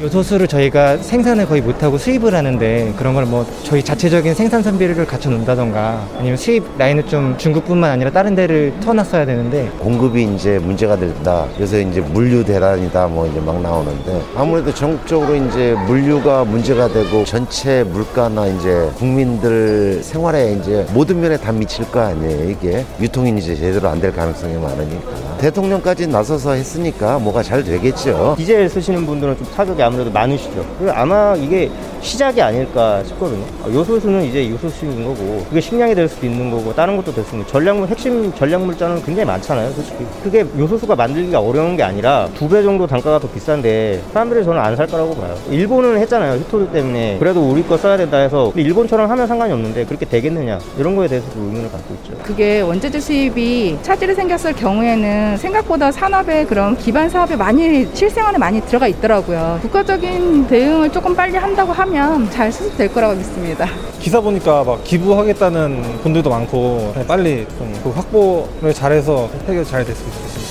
요소수를 저희가 생산을 거의 못하고 수입을 하는데 그런 걸 뭐 저희 자체적인 생산 선비를 갖춰 놓는다던가 아니면 수입 라인을 좀 중국뿐만 아니라 다른 데를 터놨어야 되는데 공급이 이제 문제가 됐다. 그래서 이제 물류 대란이다 뭐 이제 막 나오는데 아무래도 전국적으로 이제 물류가 문제가 되고 전체 물가나 이제 국민들 생활에 이제 모든 면에 다 미칠 거 아니에요. 이게 유통이 이제 제대로 안 될 가능성이 많으니까 대통령까지 나서서 했으니까 뭐가 잘 되겠죠. 디젤 쓰시는 분들은 좀 타격이 아무래도 많으시죠. 아마 이게 시작이 아닐까 싶거든요. 요소수는 이제 요소수인 거고 그게 식량이 될 수도 있는 거고 다른 것도 될 수 있는 전략물 핵심 전략물자는 굉장히 많잖아요. 솔직히 그게 요소수가 만들기가 어려운 게 아니라 두 배 정도 단가가 더 비싼데 사람들이 저는 안 살 거라고 봐요. 일본은 했잖아요. 히토류 때문에 그래도 우리 거 써야 된다 해서 일본처럼 하면 상관이 없는데 그렇게 되겠느냐 이런 거에 대해서도 의문을 갖고 있죠. 그게 원재재 수입이 차질이 생겼을 경우에는 생각보다 산업에 그런 기반 사업에 많이 실생활에 많이 들어가 있더라고요. 국가적인 대응을 조금 빨리 한다고 하면 잘 수습될 거라고 믿습니다. 기사 보니까 막 기부하겠다는 분들도 많고 빨리 좀 그 확보를 잘해서 해결 잘 됐으면 좋겠습니다.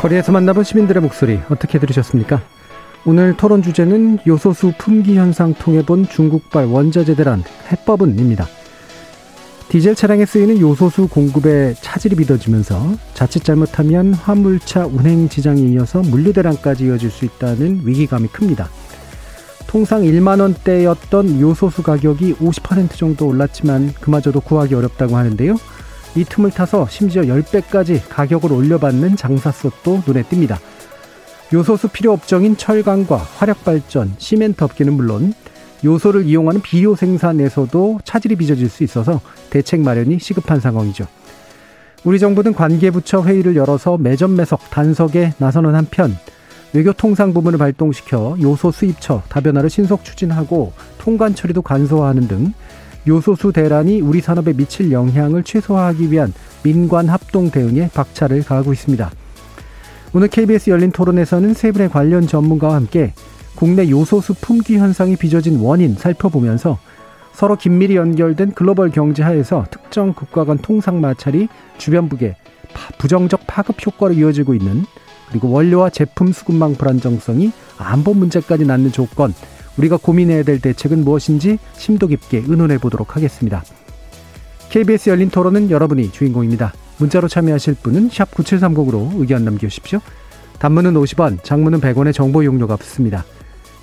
거리에서 만나본 시민들의 목소리 어떻게 들으셨습니까? 오늘 토론 주제는 요소수 품귀 현상 통해 본 중국발 원자재 대란 해법은입니다. 디젤 차량에 쓰이는 요소수 공급에 차질이 빚어지면서 자칫 잘못하면 화물차 운행 지장에 이어서 물류 대란까지 이어질 수 있다는 위기감이 큽니다. 통상 1만 원대였던 요소수 가격이 50% 정도 올랐지만 그마저도 구하기 어렵다고 하는데요. 이 틈을 타서 심지어 10배까지 가격을 올려받는 장사속도 눈에 띕니다. 요소수 필요 업종인 철강과 화력 발전, 시멘트 업계는 물론 요소를 이용하는 비료 생산에서도 차질이 빚어질 수 있어서 대책 마련이 시급한 상황이죠. 우리 정부는 관계부처 회의를 열어서 매점 매석 단속에 나서는 한편 외교통상 부문을 발동시켜 요소 수입처 다변화를 신속 추진하고 통관 처리도 간소화하는 등 요소수 대란이 우리 산업에 미칠 영향을 최소화하기 위한 민관 합동 대응에 박차를 가하고 있습니다. 오늘 KBS 열린 토론에서는 세 분의 관련 전문가와 함께 국내 요소수 품귀 현상이 빚어진 원인 살펴보면서 서로 긴밀히 연결된 글로벌 경제 하에서 특정 국가 간 통상 마찰이 주변국에 부정적 파급 효과로 이어지고 있는 그리고 원료와 제품 수급망 불안정성이 안보 문제까지 낳는 조건 우리가 고민해야 될 대책은 무엇인지 심도 깊게 의논해 보도록 하겠습니다. KBS 열린 토론은 여러분이 주인공입니다. 문자로 참여하실 분은 9730으로 의견 남겨주십시오. 단문은 50원, 장문은 100원의 정보 이용료가 붙습니다.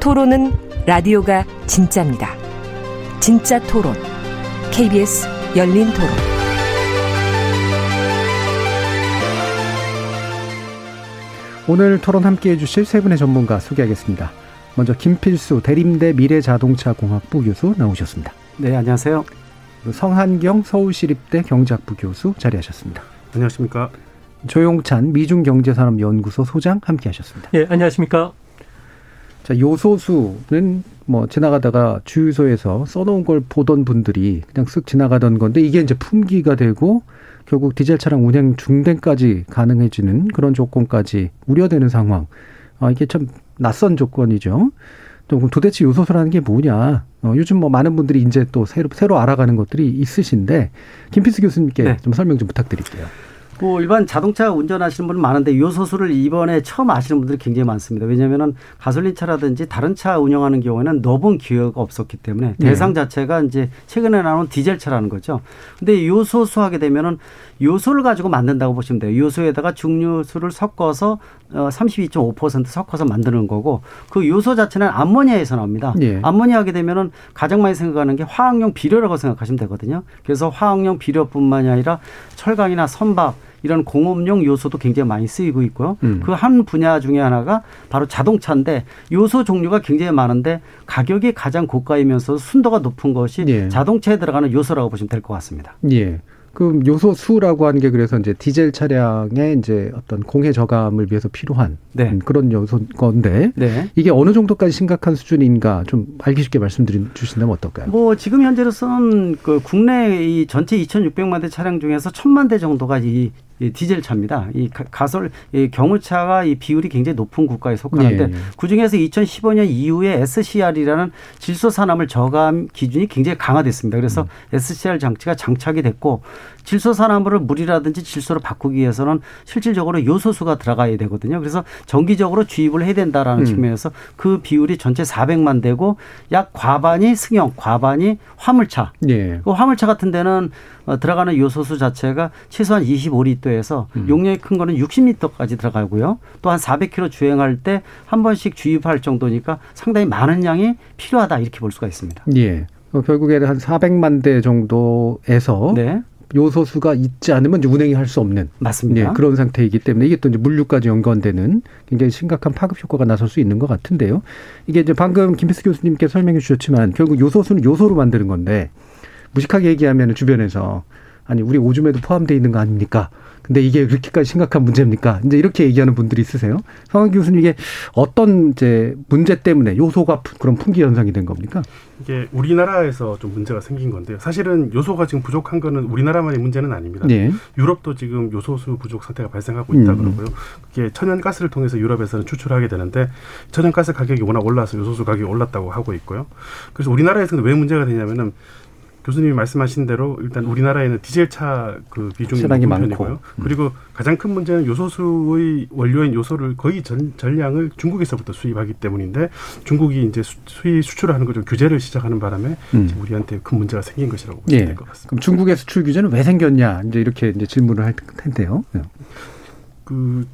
토론은 라디오가 진짜입니다. 진짜 토론, KBS 열린 토론. 오늘 토론 함께 해주실 세 분의 전문가 소개하겠습니다. 먼저 김필수 대림대 미래자동차공학부 교수 나오셨습니다. 네, 안녕하세요. 성한경 서울시립대 경제학부 교수 자리하셨습니다. 안녕하십니까. 조용찬 미중경제산업연구소 소장 함께하셨습니다. 예, 안녕하십니까. 자, 요소수는 뭐 지나가다가 주유소에서 써놓은 걸 보던 분들이 그냥 쓱 지나가던 건데 이게 이제 품귀가 되고 결국 디젤 차량 운행 중단까지 가능해지는 그런 조건까지 우려되는 상황. 아, 이게 참 낯선 조건이죠. 또 도대체 요소수라는 게 뭐냐? 어, 요즘 뭐 많은 분들이 이제 또 새로 새로 알아가는 것들이 있으신데 김필수 교수님께 네. 좀 설명 좀 부탁드릴게요. 뭐 일반 자동차 운전하시는 분은 많은데 요소수를 이번에 처음 아시는 분들이 굉장히 많습니다. 왜냐하면 가솔린 차라든지 다른 차 운영하는 경우에는 넣어본 기회가 없었기 때문에 네. 대상 자체가 이제 최근에 나온 디젤 차라는 거죠. 근데 요소수 하게 되면은 요소를 가지고 만든다고 보시면 돼요. 요소에다가 중요수를 섞어서 32.5% 어, 섞어서 만드는 거고 그 요소 자체는 암모니아에서 나옵니다. 예. 암모니아 하게 되면은 가장 많이 생각하는 게 화학용 비료라고 생각하시면 되거든요. 그래서 화학용 비료뿐만이 아니라 철강이나 선박 이런 공업용 요소도 굉장히 많이 쓰이고 있고요. 음. 그한 분야 중에 하나가 바로 자동차인데 요소 종류가 굉장히 많은데 가격이 가장 고가이면서 순도가 높은 것이 예. 자동차에 들어가는 요소라고 보시면 될 것 같습니다. 예. 그 요소 수라고 하는 게 그래서 이제 디젤 차량의 이제 어떤 공해 저감을 위해서 필요한 네. 음, 그런 요소 건데 네. 이게 어느 정도까지 심각한 수준인가 좀 알기 쉽게 말씀드리 주신다면 어떨까요? 뭐 지금 현재로서는 그 국내 이 전체 2,600만 대 차량 중에서 1,000만 대 정도가 이, 이 디젤 차입니다. 이 가- 가솔 이 경유차가 이 비율이 굉장히 높은 국가에 속하는데 예, 예. 그 중에서 2015년 이후에 SCR이라는 질소 산화물 저감 기준이 굉장히 강화됐습니다. 그래서 SCR 장치가 장착이 됐고 질소 산화물을 물이라든지 질소로 바꾸기 위해서는 실질적으로 요소수가 들어가야 되거든요. 그래서 정기적으로 주입을 해야 된다라는 음. 측면에서 그 비율이 전체 400만 대고 약 과반이 승용, 과반이 화물차. 예. 그 화물차 같은 데는 어, 들어가는 요소수 자체가 최소한 25리터에서 음. 용량이 큰 거는 60리터까지 들어가고요. 또 한 400km 주행할 때 한 번씩 주입할 정도니까 상당히 많은 양이 필요하다 이렇게 볼 수가 있습니다. 예. 어, 결국에는 한 400만 대 정도에서 네, 요소수가 있지 않으면 운행이 할 수 없는 맞습니다. 예, 그런 상태이기 때문에 이게 또 이제 물류까지 연관되는 굉장히 심각한 파급 효과가 나설 수 있는 것 같은데요. 이게 이제 방금 김필수 교수님께 설명해 주셨지만 결국 요소수는 요소로 만드는 건데 무식하게 얘기하면 주변에서 아니 우리 오줌에도 포함되어 있는 거 아닙니까? 근데 이게 그렇게까지 심각한 문제입니까? 이제 이렇게 얘기하는 분들이 있으세요. 성환 교수님 이게 어떤 이제 문제 때문에 요소가 푸- 그런 풍기 현상이 된 겁니까? 이게 우리나라에서 좀 문제가 생긴 건데요. 사실은 요소가 지금 부족한 거는 우리나라만의 문제는 아닙니다. 예. 유럽도 지금 요소수 부족 상태가 발생하고 있다 음. 그러고요. 그게 천연가스를 통해서 유럽에서는 추출하게 되는데 천연가스 가격이 워낙 올라서 요소수 가격이 올랐다고 하고 있고요. 그래서 우리나라에서는 왜 문제가 되냐면은 교수님이 말씀하신 대로 일단 우리나라에는 디젤 차 그 비중이 높은 많고. 편이고요. 그리고 가장 큰 문제는 요소수의 원료인 요소를 거의 전, 전량을 중국에서부터 수입하기 때문인데 중국이 이제 수, 수입 수출을 하는 걸 좀 규제를 시작하는 바람에 음. 우리한테 큰 문제가 생긴 것이라고 보시면 예. 될것 같습니다. 그럼 중국의 수출 규제는 왜 생겼냐? 이제 이렇게 이제 질문을 할 텐데요. 예. 그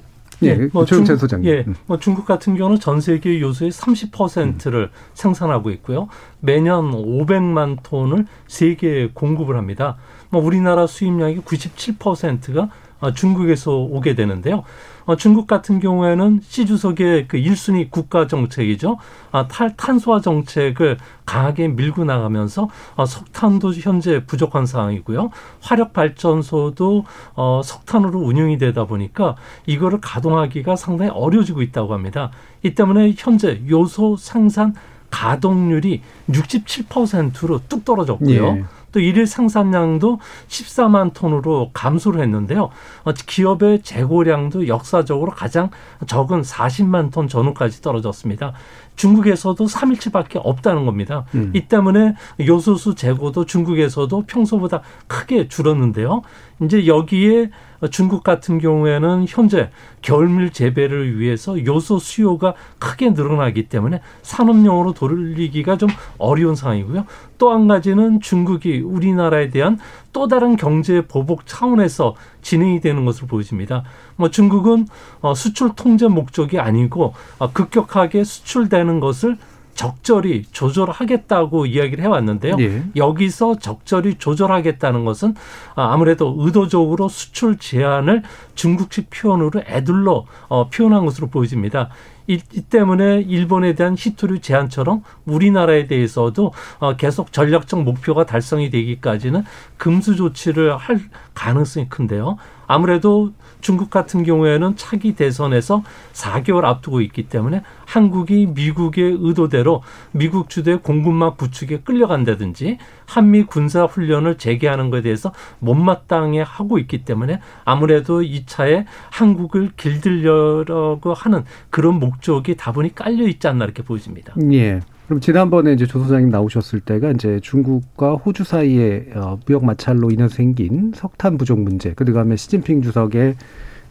예, 뭐 조영찬 중국- 소장님. 예, 음. 뭐 중국 같은 경우는 전 세계 요소의 30%를 생산하고 있고요. 매년 500만 톤을 세계에 공급을 합니다. 뭐 우리나라 수입량의 97%가 어, 중국에서 오게 되는데요. 어, 중국 같은 경우에는 시 주석의 그 1순위 국가 정책이죠. 아, 탈, 탄소화 정책을 강하게 밀고 나가면서 어, 석탄도 현재 부족한 상황이고요. 화력 발전소도 어, 석탄으로 운영이 되다 보니까 이거를 가동하기가 상당히 어려워지고 있다고 합니다. 이 때문에 현재 요소 생산 가동률이 67%로 뚝 떨어졌고요. 예. 또 일일 생산량도 14만 톤으로 감소를 했는데요. 어, 기업의 재고량도 역사적으로 가장 적은 40만 톤 전후까지 떨어졌습니다. 중국에서도 3일치밖에 없다는 겁니다. 음. 이 때문에 요소수 재고도 중국에서도 평소보다 크게 줄었는데요. 이제 여기에 중국 같은 경우에는 현재 겨울밀 재배를 위해서 요소 수요가 크게 늘어나기 때문에 산업용으로 돌리기가 좀 어려운 상황이고요. 또 한 가지는 중국이 우리나라에 대한 또 다른 경제 보복 차원에서 진행이 되는 것으로 보여집니다. 뭐 중국은 어, 수출 통제 목적이 아니고 어, 급격하게 수출되는 것을 적절히 조절하겠다고 이야기를 해왔는데요. 예. 여기서 적절히 조절하겠다는 것은 아, 아무래도 의도적으로 수출 제한을 중국식 표현으로 애둘러 어, 표현한 것으로 보여집니다. 이, 이 때문에 일본에 대한 히토류 제한처럼 우리나라에 대해서도 어, 계속 전략적 목표가 달성이 되기까지는 금수 조치를 할 가능성이 큰데요. 아무래도 중국 같은 경우에는 차기 대선에서 4개월 앞두고 있기 때문에 한국이 미국의 의도대로 미국 주도의 공군막 구축에 끌려간다든지 한미 군사 훈련을 재개하는 것에 대해서 못마땅해 하고 있기 때문에 아무래도 이 차에 한국을 길들려고 하는 그런 목적이 다분히 깔려 있지 않나 이렇게 보여집니다. 예. 그럼 지난번에 이제 조 소장님 나오셨을 때가 이제 중국과 호주 사이의 어, 무역 마찰로 인해서 생긴 석탄 부족 문제, 그다음에 시진핑 주석의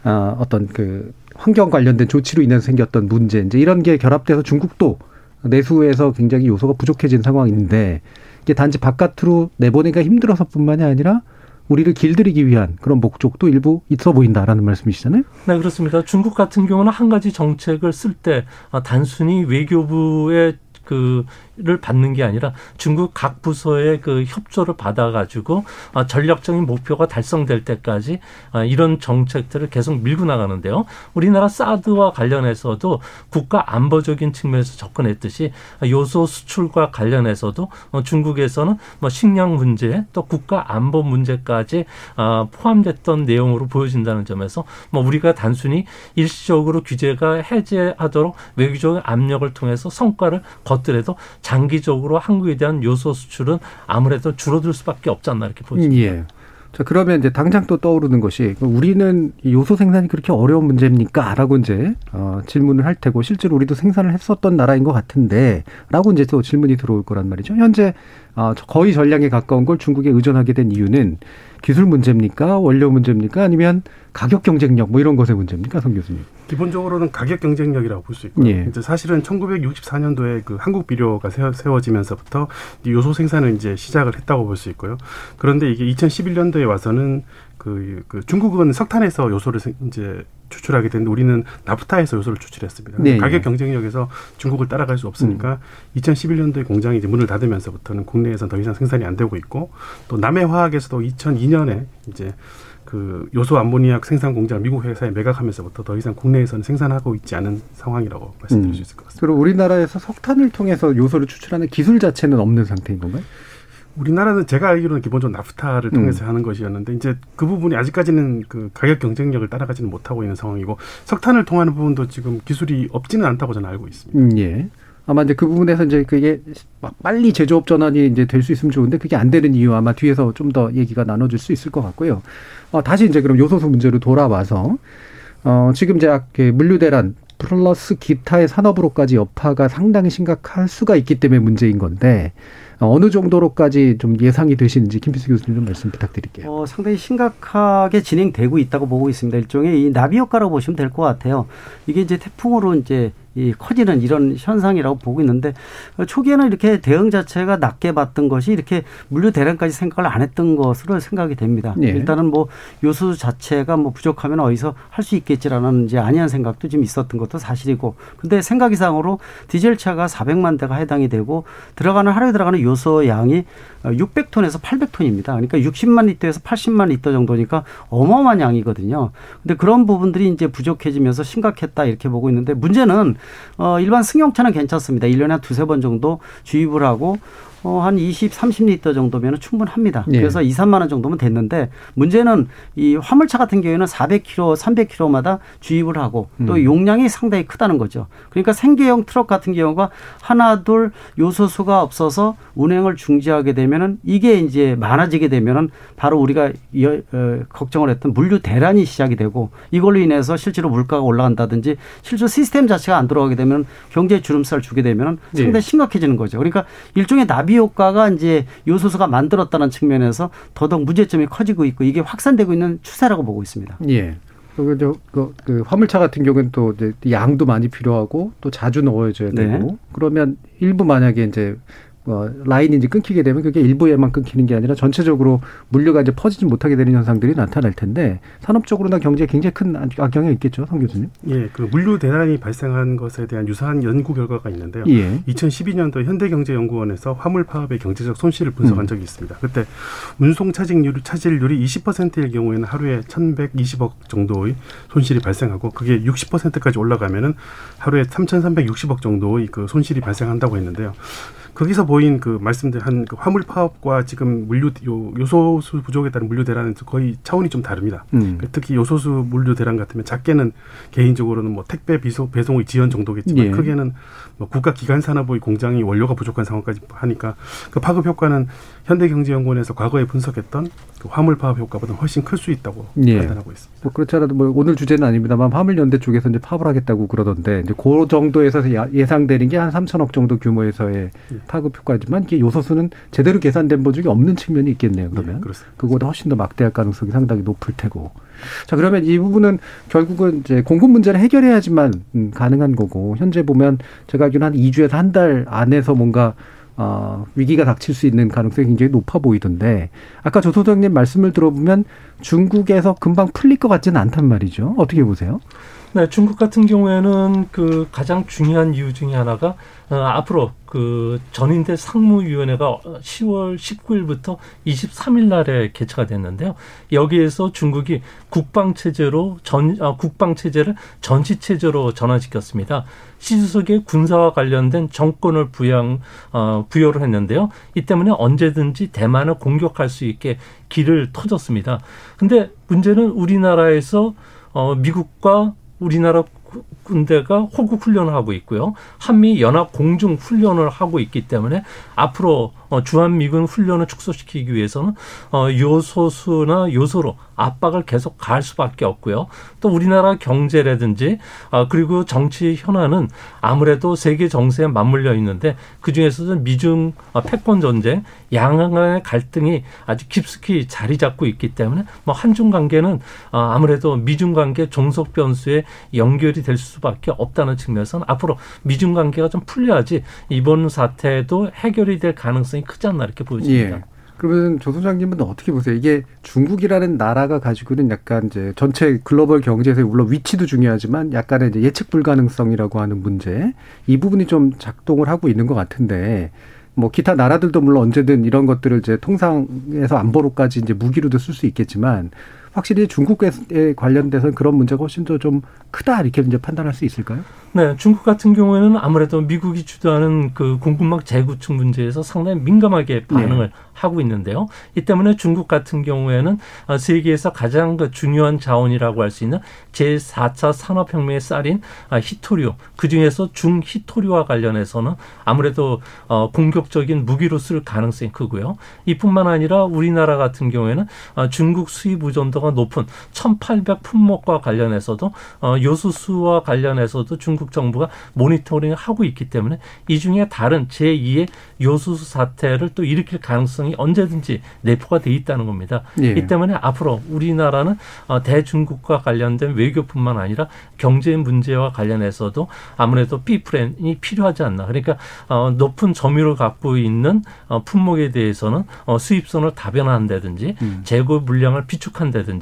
어, 어떤 그 환경 관련된 조치로 인해서 생겼던 문제, 이제 이런 게 결합돼서 중국도 내수에서 굉장히 요소가 부족해진 상황인데 이게 단지 바깥으로 내보내기가 힘들어서뿐만이 아니라 우리를 길들이기 위한 그런 목적도 일부 있어 보인다라는 말씀이시잖아요. 네, 그렇습니다. 중국 같은 경우는 한 가지 정책을 쓸때 아, 단순히 외교부의 그 를 받는 게 아니라 중국 각 부서의 그 협조를 받아가지고 아, 전략적인 목표가 달성될 때까지 아, 이런 정책들을 계속 밀고 나가는데요. 우리나라 사드와 관련해서도 국가 안보적인 측면에서 접근했듯이 요소 수출과 관련해서도 어, 중국에서는 뭐 식량 문제 또 국가 안보 문제까지 아, 포함됐던 내용으로 보여진다는 점에서 뭐 우리가 단순히 일시적으로 규제가 해제하도록 외교적 압력을 통해서 성과를 걷더라도 장기적으로 한국에 대한 요소 수출은 아무래도 줄어들 수밖에 없지 않나 이렇게 보입니다. 예. 자, 그러면 이제 당장 또 떠오르는 것이 우리는 요소 생산이 그렇게 어려운 문제입니까? 라고 이제 어, 질문을 할 테고 실제로 우리도 생산을 했었던 나라인 것 같은데 라고 이제 또 질문이 들어올 거란 말이죠. 현재 어, 거의 전량에 가까운 걸 중국에 의존하게 된 이유는 기술 문제입니까? 원료 문제입니까? 아니면 가격 경쟁력 뭐 이런 것의 문제입니까? 성 교수님. 기본적으로는 가격 경쟁력이라고 볼 수 있고요. 예. 이제 사실은 1964년도에 그 한국 비료가 세워, 지면서부터 요소 생산을 이제 시작을 했다고 볼 수 있고요. 그런데 이게 2011년도에 와서는 그, 그 중국은 석탄에서 요소를 이제 추출하게 됐는데 우리는 나프타에서 요소를 추출했습니다. 네. 가격 경쟁력에서 중국을 따라갈 수 없으니까 음. 2011년도에 공장이 이제 문을 닫으면서부터는 국내에서 더 이상 생산이 안 되고 있고 또 남해 화학에서도 2002년에 이제 그 요소 암모니악 생산 공장 미국 회사에 매각하면서부터 더 이상 국내에서는 생산하고 있지 않은 상황이라고 말씀드릴 음. 수 있을 것 같습니다. 그리고 우리나라에서 석탄을 통해서 요소를 추출하는 기술 자체는 없는 상태인 건가요? 우리나라는 제가 알기로는 기본적으로 나프타를 통해서 음. 하는 것이었는데 이제 그 부분이 아직까지는 그 가격 경쟁력을 따라가지는 못하고 있는 상황이고 석탄을 통하는 부분도 지금 기술이 없지는 않다고 저는 알고 있습니다. 음, 예. 아마 이제 그 부분에서 이제 그게 빨리 제조업 전환이 이제 될 수 있으면 좋은데 그게 안 되는 이유 아마 뒤에서 좀 더 얘기가 나눠질 수 있을 것 같고요. 어, 다시 이제 그럼 요소수 문제로 돌아와서 어, 지금 이제 그 물류 대란 플러스 기타의 산업으로까지 여파가 상당히 심각할 수가 있기 때문에 문제인 건데 어느 정도로까지 좀 예상이 되시는지 김필수 교수님 좀 말씀 부탁드릴게요. 어, 상당히 심각하게 진행되고 있다고 보고 있습니다. 일종의 이 나비 효과라고 보시면 될 것 같아요. 이게 이제 태풍으로 이제 이 커지는 이런 현상이라고 보고 있는데 초기에는 이렇게 대응 자체가 낮게 봤던 것이 이렇게 물류 대란까지 생각을 안 했던 것으로 생각이 됩니다. 예. 일단은 뭐 요소 자체가 뭐 부족하면 어디서 할 수 있겠지라는 이제 아니한 생각도 좀 있었던 것도 사실이고 근데 생각 이상으로 디젤 차가 400만 대가 해당이 되고 들어가는 하루에 들어가는 요소 양이 600톤에서 800톤입니다. 그러니까 60만 리터에서 80만 리터 정도니까 어마어마한 양이거든요. 근데 그런 부분들이 이제 부족해지면서 심각했다 이렇게 보고 있는데 문제는 어, 일반 승용차는 괜찮습니다. 1년에 한 두세 번 정도 주입을 하고 어, 한 20, 30리터 정도면 충분합니다. 네. 그래서 2, 3만 원 정도면 됐는데 문제는 이 화물차 같은 경우에는 400km, 300km마다 주입을 하고 또 음. 용량이 상당히 크다는 거죠. 그러니까 생계형 트럭 같은 경우가 하나, 둘 요소수가 없어서 운행을 중지하게 되면은 이게 이제 많아지게 되면은 바로 우리가 여, 어, 걱정을 했던 물류 대란이 시작이 되고 이걸로 인해서 실제로 물가가 올라간다든지 실제 시스템 자체가 안 들어가게 되면 경제 주름살 주게 되면은 상당히 네. 심각해지는 거죠. 그러니까 일종의 나비 효과가 이제 요소수가 만들었다는 측면에서 더더욱 문제점이 커지고 있고 이게 확산되고 있는 추세라고 보고 있습니다. 예. 그리고 저, 그, 그 화물차 같은 경우는 또 이제 양도 많이 필요하고 또 자주 넣어줘야 되고 네. 그러면 일부 만약에 이제 어, 라인이 이제 끊기게 되면 그게 일부에만 끊기는 게 아니라 전체적으로 물류가 이제 퍼지지 못하게 되는 현상들이 나타날 텐데 산업적으로나 경제에 굉장히 큰 악영향이 있겠죠, 성 교수님? 예, 그 물류 대란이 발생한 것에 대한 유사한 연구 결과가 있는데요. 예. 2012년도 현대경제연구원에서 화물 파업의 경제적 손실을 분석한 음. 적이 있습니다. 그때 운송 차직률 차질률이 20%일 경우에는 하루에 1,120억 정도의 손실이 발생하고 그게 60%까지 올라가면은 하루에 3,360억 정도의 그 손실이 발생한다고 했는데요. 거기서 보인 그 말씀드린 그 화물 파업과 지금 물류 요, 요소수 부족에 따른 물류 대란은 거의 차원이 좀 다릅니다. 음. 그 특히 요소수 물류 대란 같으면 작게는 개인적으로는 뭐 택배 비소, 배송의 지연 정도겠지만 예. 크게는 뭐 국가 기관 산업의 공장이 원료가 부족한 상황까지 하니까 그 파급 효과는 현대경제연구원에서 과거에 분석했던 그 화물 파업 효과보다 훨씬 클 수 있다고 예. 판단하고 있습니다. 뭐 그렇지 않아도 뭐 오늘 주제는 아닙니다만 화물연대 쪽에서 이제 파업을 하겠다고 그러던데 이제 그 정도에서 예상되는 게 한 3천억 정도 규모에서의 예. 파급 효과지만 이게 요소수는 제대로 계산된 본 적이 없는 측면이 있겠네요. 그러면 예, 그거보다 훨씬 더 막대할 가능성이 상당히 높을 테고. 자 그러면 이 부분은 결국은 이제 공급 문제를 해결해야지만 음, 가능한 거고 현재 보면 제가 알기로는 한 2주에서 한 달 안에서 뭔가 어, 위기가 닥칠 수 있는 가능성이 굉장히 높아 보이던데 아까 조 소장님 말씀을 들어보면 중국에서 금방 풀릴 것 같지는 않단 말이죠. 어떻게 보세요? 네, 중국 같은 경우에는 그 가장 중요한 이유 중에 하나가 어, 앞으로 그 전인대 상무위원회가 10월 19일부터 23일 날에 개최가 됐는데요. 여기에서 중국이 국방 체제로 전 아, 국방 체제를 전시 체제로 전환시켰습니다. 시 주석의 군사와 관련된 정권을 부양 어, 부여를 했는데요. 이 때문에 언제든지 대만을 공격할 수 있게 길을 터졌습니다. 근데 문제는 우리나라에서 어, 미국과 우리나라 군대가 호국 훈련을 하고 있고요. 한미 연합 공중 훈련을 하고 있기 때문에 앞으로 어, 주한 미군 훈련을 축소시키기 위해서는 어, 요소수나 요소로 압박을 계속 가할 수밖에 없고요. 또 우리나라 경제라든지 어, 그리고 정치 현안은 아무래도 세계 정세에 맞물려 있는데 그 중에서도 미중 어, 패권 전쟁, 양강의 갈등이 아주 깊숙이 자리 잡고 있기 때문에 뭐 한중 관계는 어, 아무래도 미중 관계 종속 변수에 연결이 될수 밖에 없다는 측면에서는 앞으로 미중 관계가 좀 풀려야지 이번 사태도 해결이 될 가능성이 크지 않나 이렇게 보여집니다. 예. 그러면 조 소장님은 어떻게 보세요? 이게 중국이라는 나라가 가지고는 약간 이제 전체 글로벌 경제에서 물론 위치도 중요하지만 약간의 이제 예측 불가능성이라고 하는 문제 이 부분이 좀 작동을 하고 있는 것 같은데 뭐 기타 나라들도 물론 언제든 이런 것들을 이제 통상에서 안보로까지 이제 무기로도 쓸 수 있겠지만 확실히 중국에 관련돼서는 그런 문제가 훨씬 더 좀 크다 이렇게 이제 판단할 수 있을까요? 네, 중국 같은 경우에는 아무래도 미국이 주도하는 그 공급망 재구축 문제에서 상당히 민감하게 반응을 네. 하고 있는데요. 이 때문에 중국 같은 경우에는 세계에서 가장 그 중요한 자원이라고 할 수 있는 제4차 산업혁명의 쌀인 히토리오, 그 중에서 중히토리오와 관련해서는 아무래도 어, 공격적인 무기로 쓸 가능성이 크고요. 이뿐만 아니라 우리나라 같은 경우에는 어, 중국 수입 의존도가 높은 1,800 품목과 관련해서도 어, 요소수와 관련해서도 중국 정부가 모니터링을 하고 있기 때문에 이 중에 다른 제2의 요소수 사태를 또 일으킬 가능성이 언제든지 내포가 돼 있다는 겁니다. 예. 이 때문에 앞으로 우리나라는 어, 대중국과 관련된 외교뿐만 아니라 경제 문제와 관련해서도 아무래도 B프랜이 필요하지 않나. 그러니까 어, 높은 점유율을 갖고 있는 어, 품목에 대해서는 수입선을 다변화한다든지 음. 재고 물량을 비축한다든지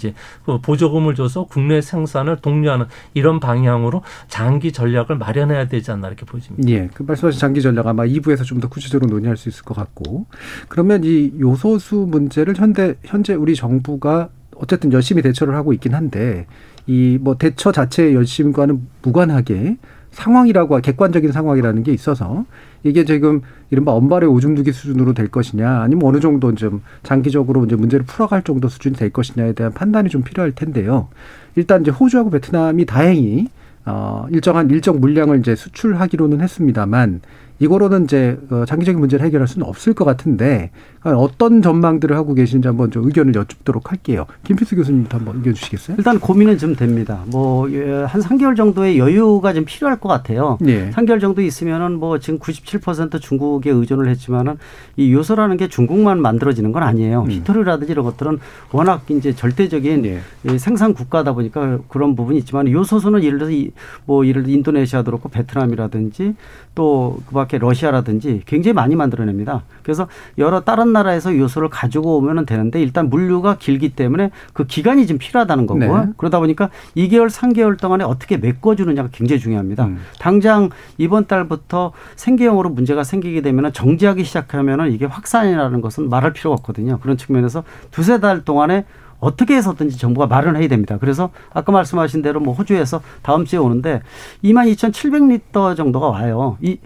그 보조금을 줘서 국내 생산을 독려하는 이런 방향으로 장기 전략을 마련해야 되지 않나 이렇게 보입니다. 예, 그 말씀하신 장기 전략 아마 2부에서 좀 더 구체적으로 논의할 수 있을 것 같고 그러면 이 요소수 문제를 현대 현재 우리 정부가 어쨌든 열심히 대처를 하고 있긴 한데 이 뭐 대처 자체의 열심과는 무관하게 상황이라고 객관적인 상황이라는 게 있어서 이게 지금 이른바 엄발의 오줌 두기 수준으로 될 것이냐 아니면 어느 정도 좀 장기적으로 이제 문제를 풀어갈 정도 수준이 될 것이냐에 대한 판단이 좀 필요할 텐데요. 일단 이제 호주하고 베트남이 다행히 어, 일정한 일정 물량을 이제 수출하기로는 했습니다만 이거로는 이제 어, 장기적인 문제를 해결할 수는 없을 것 같은데 어떤 전망들을 하고 계신지 한번 좀 의견을 여쭙도록 할게요. 김필수 교수님부터 한번 의견 주시겠어요? 일단 고민은 좀 됩니다. 뭐 한 3개월 정도의 여유가 좀 필요할 것 같아요. 네. 3개월 정도 있으면은 뭐 지금 97% 중국에 의존을 했지만은 이 요소라는 게 중국만 만들어지는 건 아니에요. 음. 히토류라든지 이런 것들은 워낙 이제 절대적인 네. 생산 국가다 보니까 그런 부분이 있지만 요소수는 예를 들어서 뭐 예를 들어 인도네시아도 그렇고 베트남이라든지 또 그밖에 러시아라든지 굉장히 많이 만들어냅니다. 그래서 여러 다른 나라에서 요소를 가지고 오면 되는데 일단 물류가 길기 때문에 그 기간이 좀 필요하다는 거고 네. 그러다 보니까 2개월, 3개월 동안에 어떻게 메꿔주느냐가 굉장히 중요합니다. 음. 당장 이번 달부터 생계형으로 문제가 생기게 되면 정지하기 시작하면 이게 확산이라는 것은 말할 필요가 없거든요. 그런 측면에서 두세 달 동안에 어떻게 해서든지 정부가 마련해야 됩니다. 그래서 아까 말씀하신 대로 뭐 호주에서 다음 주에 오는데 22,700리터 정도가 와요. 이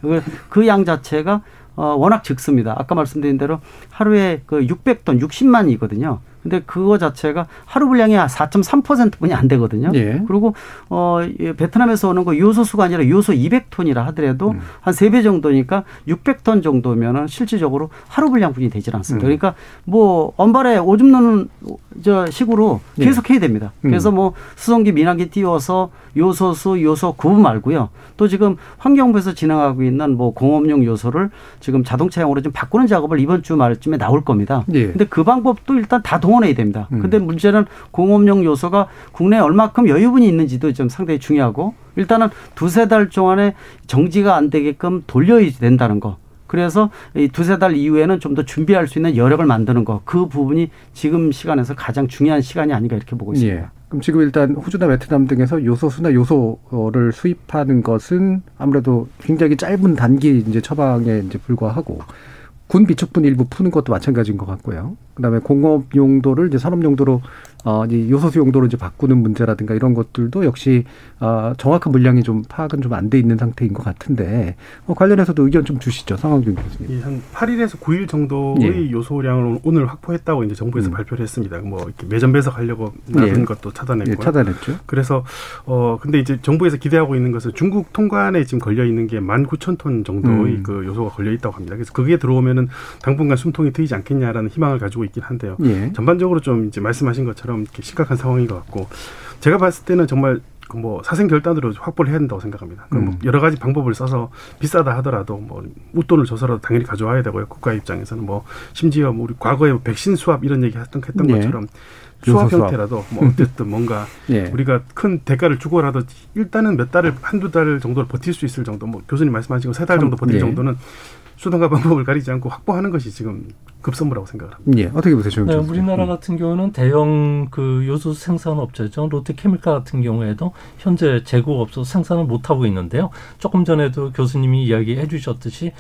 그양 그 자체가 어 워낙 적습니다. 아까 말씀드린 대로 하루에 그 600톤 60만이거든요. 근데 그거 자체가 하루 분량이 4.3%뿐이 안 되거든요. 예. 그리고 어 베트남에서 오는 거 요소수가 아니라 요소 200톤이라 하더라도 음. 한세 배 정도니까 600톤 정도면은 실질적으로 하루 분량분이 되질 않습니다. 음. 그러니까 뭐 언발에 오줌 넣는 저 식으로 예. 계속 예. 해야 됩니다. 음. 그래서 뭐 수송기 민항기 띄워서 요소수 요소 구분 말고요. 또 지금 환경부에서 진행하고 있는 뭐 공업용 요소를 지금 자동차용으로 좀 바꾸는 작업을 이번 주 말쯤에 나올 겁니다. 예. 근데 그 방법도 일단 다 동원 해야 됩니다. 음. 근데 문제는 공업용 요소가 국내에 얼마큼 여유분이 있는지도 좀 상당히 중요하고 일단은 두세 달 동안에 정지가 안 되게끔 돌려야 된다는 거. 그래서 이 두세 달 이후에는 좀 더 준비할 수 있는 여력을 만드는 거. 그 부분이 지금 시간에서 가장 중요한 시간이 아닌가 이렇게 보고 있습니다. 예. 그럼 지금 일단 호주나 베트남 등에서 요소수나 요소를 수입하는 것은 아무래도 굉장히 짧은 단기 이제 처방에 이제 불과하고 군 비축분 일부 푸는 것도 마찬가지인 것 같고요. 그다음에 공업 용도를 이제 산업 용도로 어, 이 요소수 용도로 이제 바꾸는 문제라든가 이런 것들도 역시 어, 정확한 물량이 좀 파악은 좀 안 돼 있는 상태인 것 같은데 어, 관련해서도 의견 좀 주시죠, 상황준 교수님. 예, 한 8일에서 9일 정도의 예. 요소량을 오늘 확보했다고 이제 정부에서 음. 발표를 했습니다. 뭐 이렇게 매점 배석하려고 나눈 예. 것도 차단했고. 예, 차단했죠. 그래서 어 근데 이제 정부에서 기대하고 있는 것은 중국 통관에 지금 걸려 있는 게 19,000톤 정도의 음. 그 요소가 걸려 있다고 합니다. 그래서 그게 들어오면은 당분간 숨통이 트이지 않겠냐라는 희망을 가지고 있긴 한데요. 예. 전반적으로 좀 이제 말씀하신 것처럼 이렇게 심각한 상황인 것 같고 제가 봤을 때는 정말 그뭐 사생 결단으로 확보를 해야 된다고 생각합니다. 그럼 뭐 음. 여러 가지 방법을 써서 비싸다 하더라도 뭐 웃돈을 줘서라도 당연히 가져와야 되고요. 국가 입장에서는 뭐 심지어 뭐 우리 과거에 뭐 백신 수합 이런 얘기 했던 했던 네. 것처럼 수합 형태라도 뭐 어쨌든 뭔가 네. 우리가 큰 대가를 주고라도 일단은 몇 달을 한두 달 정도를 버틸 수 있을 정도 뭐 교수님 말씀하신 거 세 달 정도 버틸 네. 정도는 수단과 방법을 가리지 않고 확보하는 것이 지금 급선무라고 생각을 합니다. 예, 어떻게 보세요, 네, 우리나라 음. 같은 경우는 대형 그 요소 생산 업체죠. 롯데케미칼 같은 경우에도 현재 재고 없어서 생산을 못 하고 있는데요. 조금 전에도 교수님이 이야기해 주셨듯이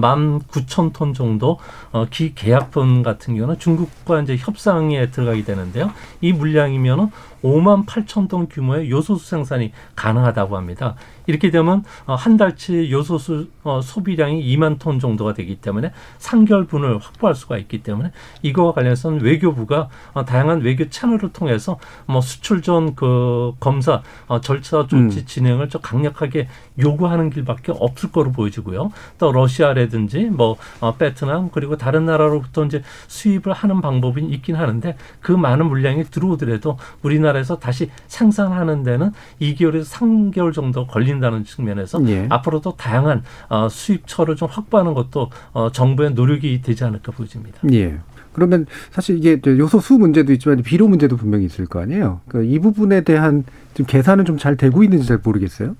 만 구천 톤 정도 어, 기계약분 같은 경우는 중국과 이제 협상에 들어가게 되는데요. 이 물량이면은 5만 8천 톤 규모의 요소수 생산이 가능하다고 합니다. 이렇게 되면 어, 한 달치 요소수 어, 소비량이 2만 톤 정도가 되기 때문에 상결분을 확보할 수가 있기 때문에 이거와 관련해서는 외교부가 어, 다양한 외교 채널을 통해서 뭐 수출 전 그 검사 절차 조치 음. 진행을 좀 강력하게 요구하는 길밖에 없을 거로 보여지고요. 또 러시아라든지 뭐 베트남 그리고 다른 나라로부터 이제 수입을 하는 방법이 있긴 하는데 그 많은 물량이 들어오더라도 우리나라 에서 다시 생산하는 데는 2개월에서 3개월 정도 걸린 된다는 측면에서 예. 앞으로도 다양한 어, 수입처를 좀 확보하는 것도 어, 정부의 노력이 되지 않을까 보여집니다. 예. 그러면 사실 이게 요소 수 문제도 있지만 비료 문제도 분명히 있을 거 아니에요. 그러니까 이 부분에 대한 좀 계산은 좀 잘 되고 있는지 잘 모르겠어요.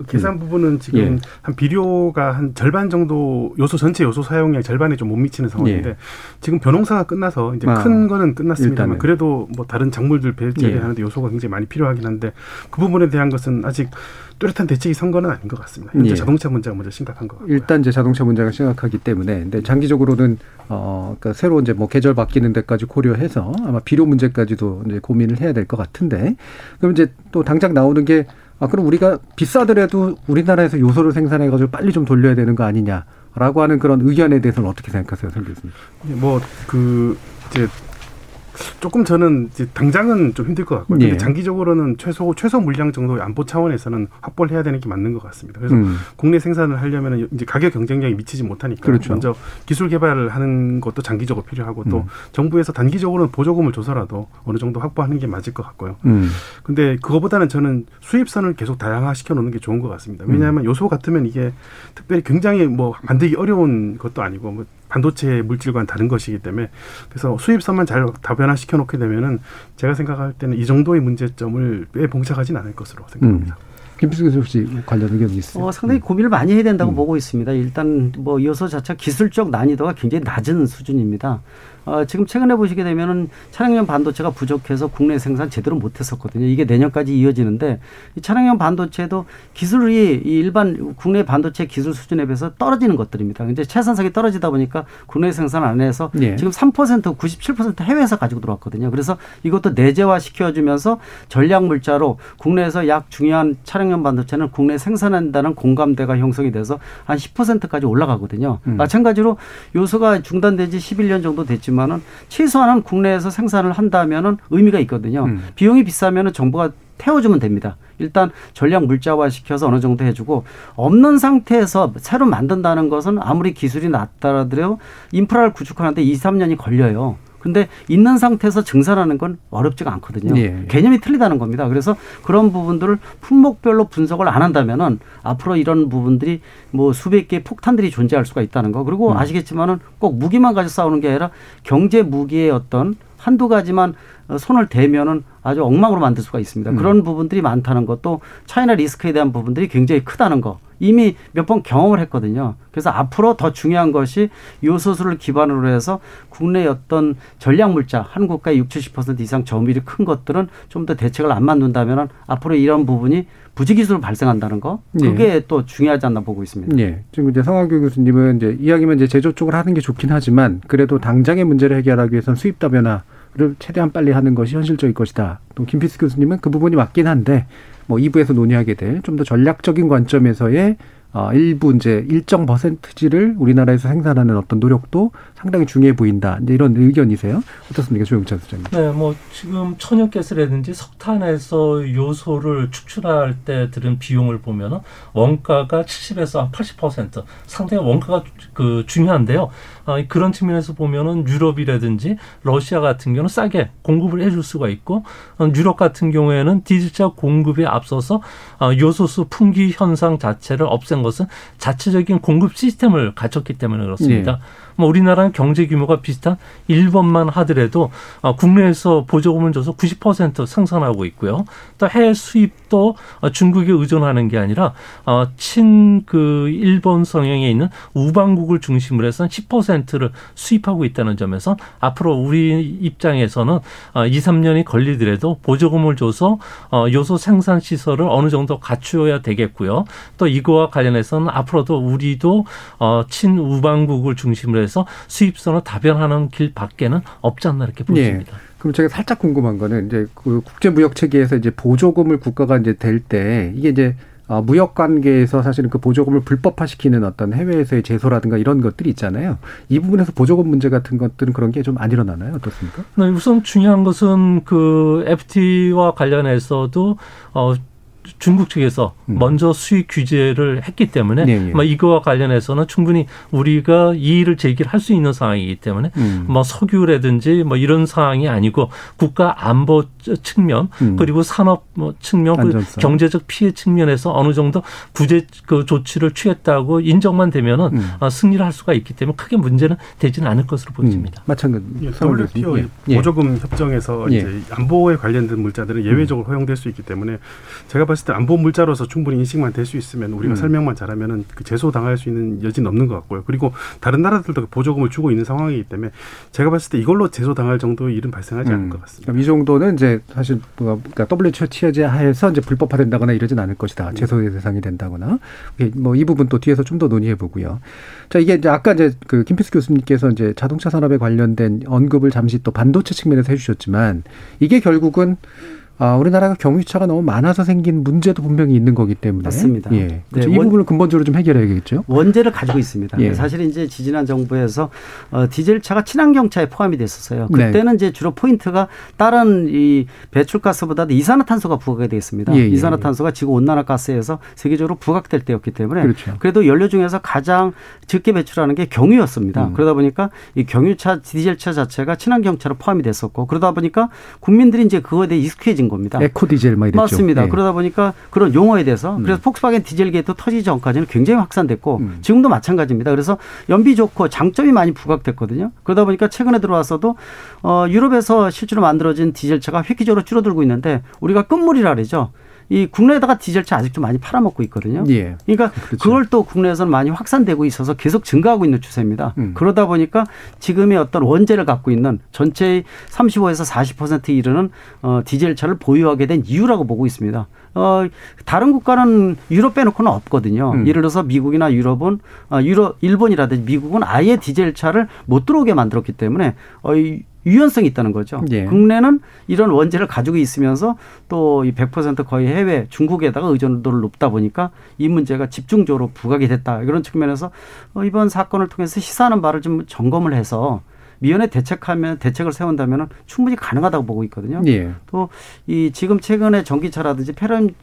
그 계산 부분은 지금 예. 한 비료가 한 절반 정도 요소 전체 요소 사용량 절반에 좀 못 미치는 상황인데 예. 지금 벼농사가 끝나서 이제 아, 큰 거는 끝났습니다만 그래도 뭐 다른 작물들 배제하는데 예. 요소가 굉장히 많이 필요하긴 한데 그 부분에 대한 것은 아직 뚜렷한 대책이 선 거는 아닌 것 같습니다. 현재 예. 자동차 문제가 먼저 심각한 것 같고요. 일단 이제 자동차 문제가 심각하기 때문에 근데 장기적으로는 어 그러니까 새로 이제 뭐 계절 바뀌는 데까지 고려해서 아마 비료 문제까지도 이제 고민을 해야 될 것 같은데 그럼 이제 또 당장 나오는 게 아, 그럼 우리가 비싸더라도 우리나라에서 요소를 생산해가지고 빨리 좀 돌려야 되는 거 아니냐라고 하는 그런 의견에 대해서는 어떻게 생각하세요, 선 교수님? 뭐, 그, 이제 조금 저는 당장은 좀 힘들 것 같고요. 예. 근데 장기적으로는 최소 최소 물량 정도의 안보 차원에서는 확보를 해야 되는 게 맞는 것 같습니다. 그래서 음. 국내 생산을 하려면 이제 가격 경쟁력이 미치지 못하니까 그렇죠. 먼저 기술 개발을 하는 것도 장기적으로 필요하고 또 음. 정부에서 단기적으로는 보조금을 줘서라도 어느 정도 확보하는 게 맞을 것 같고요. 음. 근데 그거보다는 저는 수입선을 계속 다양화시켜 놓는 게 좋은 것 같습니다. 왜냐하면 음. 요소 같으면 이게 특별히 굉장히 뭐 만들기 어려운 것도 아니고 뭐 반도체 물질과는 다른 것이기 때문에 그래서 수입선만 잘 다변화 시켜 놓게 되면은 제가 생각할 때는 이 정도의 문제점을 왜 봉착하진 않을 것으로 생각합니다. 음. 김수근 교수 혹시 관련 의견이 있어요? 어, 상당히 고민을 많이 해야 된다고 음. 보고 있습니다. 일단 뭐 요소 자체 기술적 난이도가 굉장히 낮은 수준입니다. 어, 지금 최근에 보시게 되면은 차량용 반도체가 부족해서 국내 생산 제대로 못했었거든요. 이게 내년까지 이어지는데 이 차량용 반도체도 기술이 일반 국내 반도체 기술 수준에 비해서 떨어지는 것들입니다. 이제 채산성이 떨어지다 보니까 국내 생산 안 해서 네. 지금 3% 97% 해외에서 가지고 들어왔거든요. 그래서 이것도 내재화 시켜주면서 전략 물자로 국내에서 약 중요한 차량용 반도체는 국내 생산한다는 공감대가 형성이 돼서 한 10%까지 올라가거든요. 음. 마찬가지로 요소가 중단된 지 11년 정도 됐지만 있지만은 최소한은 국내에서 생산을 한다면은 의미가 있거든요. 음. 비용이 비싸면은 정부가 태워주면 됩니다. 일단 전략 물자화 시켜서 어느 정도 해주고 없는 상태에서 새로 만든다는 것은 아무리 기술이 낮다라도 인프라를 구축하는데 2, 3년이 걸려요. 근데 있는 상태에서 증산하는 건 어렵지가 않거든요. 예. 개념이 틀리다는 겁니다. 그래서 그런 부분들을 품목별로 분석을 안 한다면은 앞으로 이런 부분들이 뭐 수백 개의 폭탄들이 존재할 수가 있다는 거. 그리고 음. 아시겠지만은 꼭 무기만 가지고 싸우는 게 아니라 경제 무기의 어떤 한두 가지만 손을 대면은 아주 엉망으로 만들 수가 있습니다. 음. 그런 부분들이 많다는 것도 차이나 리스크에 대한 부분들이 굉장히 크다는 거. 이미 몇 번 경험을 했거든요. 그래서 앞으로 더 중요한 것이 요소수를 기반으로 해서 국내 어떤 전략 물자 한국가의 60, 70% 이상 점유율이 큰 것들은 좀 더 대책을 안 만든다면 앞으로 이런 부분이 부지기수로 발생한다는 거 그게 네. 또 중요하지 않나 보고 있습니다. 네. 지금 이제 성학규 교수님은 이제 이야기면 이제 제조 쪽으로 하는 게 좋긴 하지만 그래도 당장의 문제를 해결하기 위해서는 수입 다변화를 최대한 빨리 하는 것이 현실적일 것이다. 또 김피스 교수님은 그 부분이 맞긴 한데 뭐 2부에서 논의하게 될 좀 더 전략적인 관점에서의 어, 일부 이제 일정 퍼센트지를 우리나라에서 생산하는 어떤 노력도 상당히 중요해 보인다. 이제 이런 의견이세요? 어떻습니까, 조영찬 소장님? 네, 뭐 지금 천연가스라든지 석탄에서 요소를 추출할 때 들은 비용을 보면은 원가가 70에서 한80% 상당히 원가가 그 중요한데요. 아, 그런 측면에서 보면은 유럽이라든지 러시아 같은 경우는 싸게 공급을 해줄 수가 있고 어, 유럽 같은 경우에는 디지털 공급에 앞서서 어, 요소수 풍기 현상 자체를 없앤 것은 자체적인 공급 시스템을 갖췄기 때문에 그렇습니다. 네. 뭐 우리나라는 경제 규모가 비슷한 일본만 하더라도 어, 국내에서 보조금을 줘서 90% 생산하고 있고요. 또 해외 수입도 어, 중국에 의존하는 게 아니라 어, 친그 일본 성향에 있는 우방국을 중심으로 해서 10%를 수입하고 있다는 점에서 앞으로 우리 입장에서는 어, 2, 3년이 걸리더라도 보조금을 줘서 어, 요소 생산 시설을 어느 정도 갖추어야 되겠고요. 또 이거와 관련해서는 앞으로도 우리도 어, 친우방국을 중심으로 해서 해서 수입선을 다변하는 길 밖에는 없지 않나 이렇게 보입니다. 예. 그럼 제가 살짝 궁금한 거는 이제 그 국제무역 체계에서 이제 보조금을 국가가 이제 될 때 이게 이제 어, 무역 관계에서 사실은 그 보조금을 불법화시키는 어떤 해외에서의 제소라든가 이런 것들이 있잖아요. 이 부분에서 보조금 문제 같은 것들은 그런 게 좀 안 일어나나요? 어떻습니까? 네, 우선 중요한 것은 그 FT와 관련해서도 어 중국 측에서 음. 먼저 수익 규제를 했기 때문에 네, 네. 뭐 이거와 관련해서는 충분히 우리가 이의를 제기를 할 수 있는 상황이기 때문에 음. 뭐 석유라든지 뭐 이런 상황이 아니고 국가 안보 측면 음. 그리고 산업 뭐 측면 그 경제적 피해 측면에서 어느 정도 구제 그 조치를 취했다고 인정만 되면은 음. 어, 승리를 할 수가 있기 때문에 크게 문제는 되지는 않을 것으로 보입니다. 음. 마찬가지. 예, WTO 예. 보조금 협정에서 예. 이제 안보에 관련된 물자들은 예외적으로 허용될 수 있기 때문에 제가 봤을 때 안보 물자로서 충분히 인식만 될 수 있으면 우리가 음. 설명만 잘하면은 그 제소 당할 수 있는 여지는 없는 것 같고요. 그리고 다른 나라들도 그 보조금을 주고 있는 상황이기 때문에 제가 봤을 때 이걸로 제소 당할 정도의 일은 발생하지 음. 않을 것 같습니다. 이 정도는 이제 사실 뭐 그러니까 WTO 취재 하에서 이제 불법화된다거나 이러진 않을 것이다. 음. 제소의 대상이 된다거나 뭐 이 부분 또 뒤에서 좀 더 논의해 보고요. 자 이게 이제 아까 이제 그 김필수 교수님께서 이제 자동차 산업에 관련된 언급을 잠시 또 반도체 측면에서 해주셨지만 이게 결국은 아, 우리나라가 경유차가 너무 많아서 생긴 문제도 분명히 있는 거기 때문에 맞습니다. 예. 네, 이 원, 부분을 근본적으로 좀 해결해야겠죠. 원죄를 가지고 있습니다. 예. 사실 이제 지지난 정부에서 어, 디젤차가 친환경차에 포함이 됐었어요. 네. 그때는 네. 이제 주로 포인트가 다른 이 배출가스보다도 이산화탄소가 부각이 되었습니다. 예, 예, 이산화탄소가 지구 온난화 가스에서 세계적으로 부각될 때였기 때문에 그렇죠. 그래도 연료 중에서 가장 적게 배출하는 게 경유였습니다. 음. 그러다 보니까 이 경유차 디젤차 자체가 친환경차로 포함이 됐었고 그러다 보니까 국민들이 이제 그거에 대해 익숙해진 겁니다. 에코 디젤 막 이랬죠. 맞습니다. 네. 그러다 보니까 그런 용어에 대해서 음. 그래서 폭스바겐 디젤 게이트 터지기 전까지는 굉장히 확산됐고 음. 지금도 마찬가지입니다. 그래서 연비 좋고 장점이 많이 부각됐거든요. 그러다 보니까 최근에 들어와서도 어 유럽에서 실제로 만들어진 디젤차가 획기적으로 줄어들고 있는데 우리가 끝물이라 그러죠. 이 국내에다가 디젤차 아직도 많이 팔아먹고 있거든요. 예. 그러니까 그렇죠. 그걸 또 국내에서는 많이 확산되고 있어서 계속 증가하고 있는 추세입니다. 음. 그러다 보니까 지금의 어떤 원재를 갖고 있는 전체의 35에서 40%에 이르는 어, 디젤차를 보유하게 된 이유라고 보고 있습니다. 어, 다른 국가는 유럽 빼놓고는 없거든요. 음. 예를 들어서 미국이나 유럽은, 어, 유럽, 일본이라든지 미국은 아예 디젤 차를 못 들어오게 만들었기 때문에, 어, 이 유연성이 있다는 거죠. 예. 국내는 이런 원재를 가지고 있으면서 또이100% 거의 해외 중국에다가 의존도를 높다 보니까 이 문제가 집중적으로 부각이 됐다. 이런 측면에서 어, 이번 사건을 통해서 시사하는 바를 좀 점검을 해서 미연에 대책하면 대책을 세운다면 충분히 가능하다고 보고 있거든요. 예. 또이 지금 최근에 전기차라든지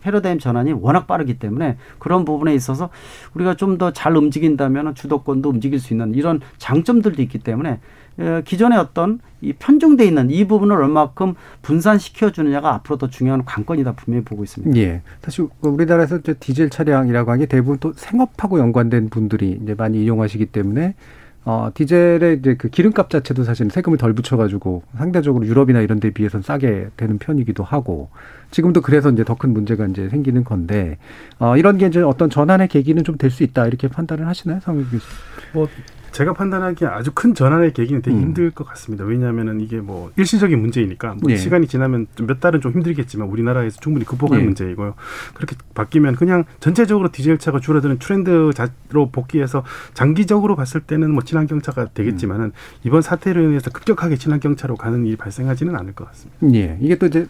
패러다임 전환이 워낙 빠르기 때문에 그런 부분에 있어서 우리가 좀 더 잘 움직인다면 주도권도 움직일 수 있는 이런 장점들도 있기 때문에 기존의 어떤 이 편중돼 있는 이 부분을 얼마큼 분산시켜 주느냐가 앞으로 더 중요한 관건이다 분명히 보고 있습니다. 예. 사실 우리나라에서 디젤 차량이라고 하는 게 대부분 또 생업하고 연관된 분들이 이제 많이 이용하시기 때문에 어, 디젤의 이제 그 기름값 자체도 사실 세금을 덜 붙여가지고 상대적으로 유럽이나 이런 데 비해서는 싸게 되는 편이기도 하고 지금도 그래서 이제 더 큰 문제가 이제 생기는 건데 어, 이런 게 이제 어떤 전환의 계기는 좀 될 수 있다 이렇게 판단을 하시나요, 성일 교수? 뭐 제가 판단하기에 아주 큰 전환의 계기는 되게 음. 힘들 것 같습니다. 왜냐하면은 이게 뭐 일시적인 문제이니까 뭐 예. 시간이 지나면 좀몇 달은 좀 힘들겠지만 우리나라에서 충분히 극복할 예. 문제이고요. 그렇게 바뀌면 그냥 전체적으로 디젤 차가 줄어드는 트렌드로 복귀해서 장기적으로 봤을 때는 뭐 친환경 차가 되겠지만은 이번 사태로 인해서 급격하게 친환경 차로 가는 일이 발생하지는 않을 것 같습니다. 예. 이게 또 이제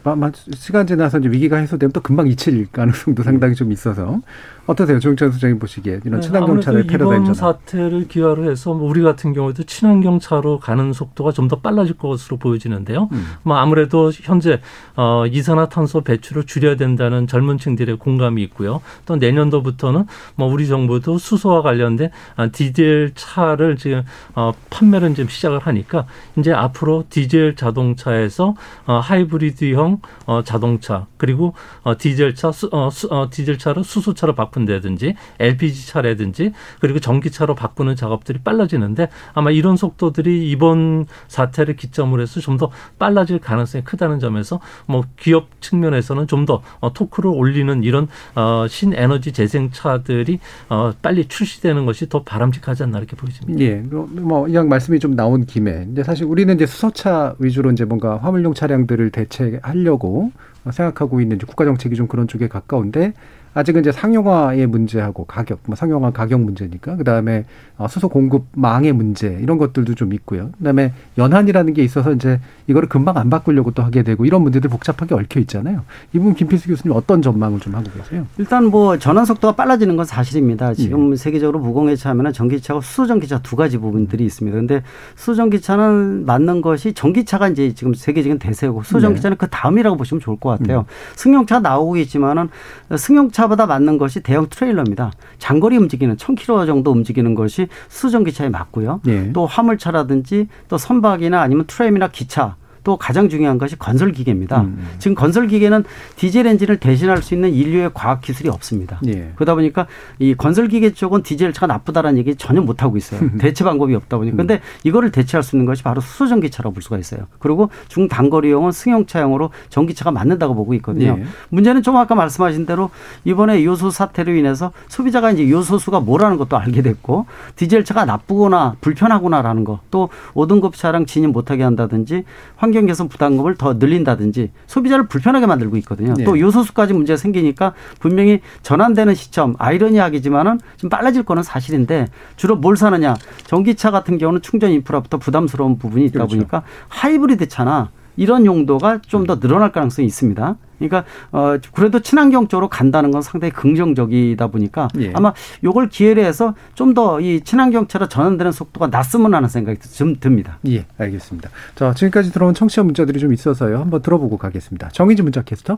시간 지나서 이제 위기가 해소되면 또 금방 잊힐 가능성도 상당히 좀 있어서 어떠세요, 조영찬 소장님 보시기에 이런 네, 친환경차의 아무래도 패러다임 이번 전환? 사태를 기화로 해서 뭐 우리 같은 경우에도 친환경차로 가는 속도가 좀 더 빨라질 것으로 보여지는데요. 음. 뭐 아무래도 현재 어, 이산화탄소 배출을 줄여야 된다는 젊은층들의 공감이 있고요. 또 내년도부터는 뭐 우리 정부도 수소와 관련된 아, 디젤 차를 지금 어, 판매를 지금 시작을 하니까 이제 앞으로 디젤 자동차에서 어, 하이브리드형 어, 자동차 그리고 어, 디젤차 수, 어, 수, 어, 디젤차를 수소차로 바꾼다든지 LPG 차라든지 그리고 전기차로 바꾸는 작업들이 빨라 지는데 아마 이런 속도들이 이번 사태를 기점으로 해서 좀 더 빨라질 가능성이 크다는 점에서 뭐 기업 측면에서는 좀더 어, 토크를 올리는 이런 어, 신에너지 재생차들이 어, 빨리 출시되는 것이 더 바람직하지 않나 이렇게 보여집니다. 예, 뭐 이왕 말씀이 좀 나온 김에 이제 사실 우리는 이제 수소차 위주로 이제 뭔가 화물용 차량들을 대체하려고 생각하고 있는 국가 정책이 좀 그런 쪽에 가까운데 아직은 이제 상용화의 문제하고 가격, 뭐 상용화 가격 문제니까 그 다음에 어, 수소 공급망의 문제 이런 것들도 좀 있고요. 그 다음에 연한이라는 게 있어서 이제 이거를 금방 안 바꾸려고 또 하게 되고 이런 문제들 복잡하게 얽혀 있잖아요. 이 부분 김필수 교수님 어떤 전망을 좀 하고 계세요? 일단 뭐 전환 속도가 빨라지는 건 사실입니다. 지금 예. 세계적으로 무공해차 하면 전기차와 수소전기차 두 가지 부분들이 있습니다. 근데 수소전기차는 맞는 것이 전기차가 이제 지금 세계적인 대세고 수소전기차는 그 다음이라고 보시면 좋을 것 같아요. 승용차 나오고 있지만은 승용차 보다 맞는 것이 대형 트레일러입니다. 장거리 움직이는 1000km 정도 움직이는 것이 수소전기차에 맞고요. 예. 또 화물차라든지 또 선박이나 아니면 트램이나 기차 또 가장 중요한 것이 건설 기계입니다. 음. 지금 건설 기계는 디젤 엔진을 대신할 수 있는 인류의 과학 기술이 없습니다. 예. 그러다 보니까 이 건설 기계 쪽은 디젤 차가 나쁘다라는 얘기 전혀 못 하고 있어요. 대체 방법이 없다 보니까. 근데 이거를 대체할 수 있는 것이 바로 수소 전기차라고 볼 수가 있어요. 그리고 중단거리용은 승용차용으로 전기차가 맞는다고 보고 있거든요. 예. 문제는 좀 아까 말씀하신 대로 이번에 요소 사태로 인해서 소비자가 이제 요소수가 뭐라는 것도 알게 됐고 디젤 차가 나쁘거나 불편하구나라는 거 또 5등급 차량 진입 못하게 한다든지 환경 개선 부담금을 더 늘린다든지 소비자를 불편하게 만들고 있거든요. 네. 또 요소수까지 문제가 생기니까 분명히 전환되는 시점 아이러니하기지만은 좀 빨라질 거는 사실인데 주로 뭘 사느냐 전기차 같은 경우는 충전 인프라부터 부담스러운 부분이 있다 그렇죠. 보니까 하이브리드 차나 이런 용도가 좀 더 늘어날 가능성이 있습니다. 그러니까 어 그래도 친환경 쪽으로 간다는 건 상당히 긍정적이다 보니까 예. 아마 요걸 기회로 해서 좀 더 이 친환경 차로 전환되는 속도가 났으면 하는 생각이 좀 듭니다. 예, 알겠습니다. 자, 지금까지 들어온 청취자 문자들이 좀 있어서요. 한번 들어보고 가겠습니다. 정의지 문자 캐스터.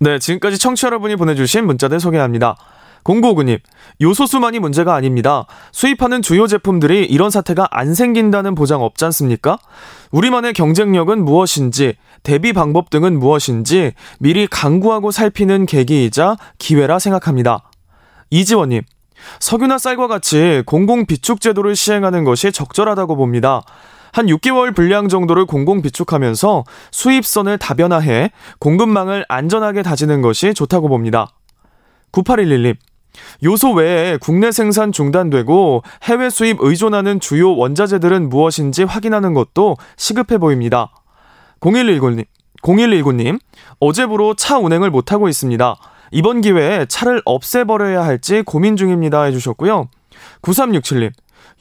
네, 지금까지 청취자 여러분이 보내주신 문자들 소개합니다. 공고구님, 요소수만이 문제가 아닙니다. 수입하는 주요 제품들이 이런 사태가 안 생긴다는 보장 없지 않습니까? 우리만의 경쟁력은 무엇인지, 대비 방법 등은 무엇인지 미리 강구하고 살피는 계기이자 기회라 생각합니다. 이지원님, 석유나 쌀과 같이 공공 비축 제도를 시행하는 것이 적절하다고 봅니다. 한 6개월 분량 정도를 공공 비축하면서 수입선을 다변화해 공급망을 안전하게 다지는 것이 좋다고 봅니다. 9811님. 요소 외에 국내 생산 중단되고 해외 수입 의존하는 주요 원자재들은 무엇인지 확인하는 것도 시급해 보입니다. 0119님, 0119님, 어제부로 차 운행을 못하고 있습니다. 이번 기회에 차를 없애버려야 할지 고민 중입니다. 해주셨고요. 9367님,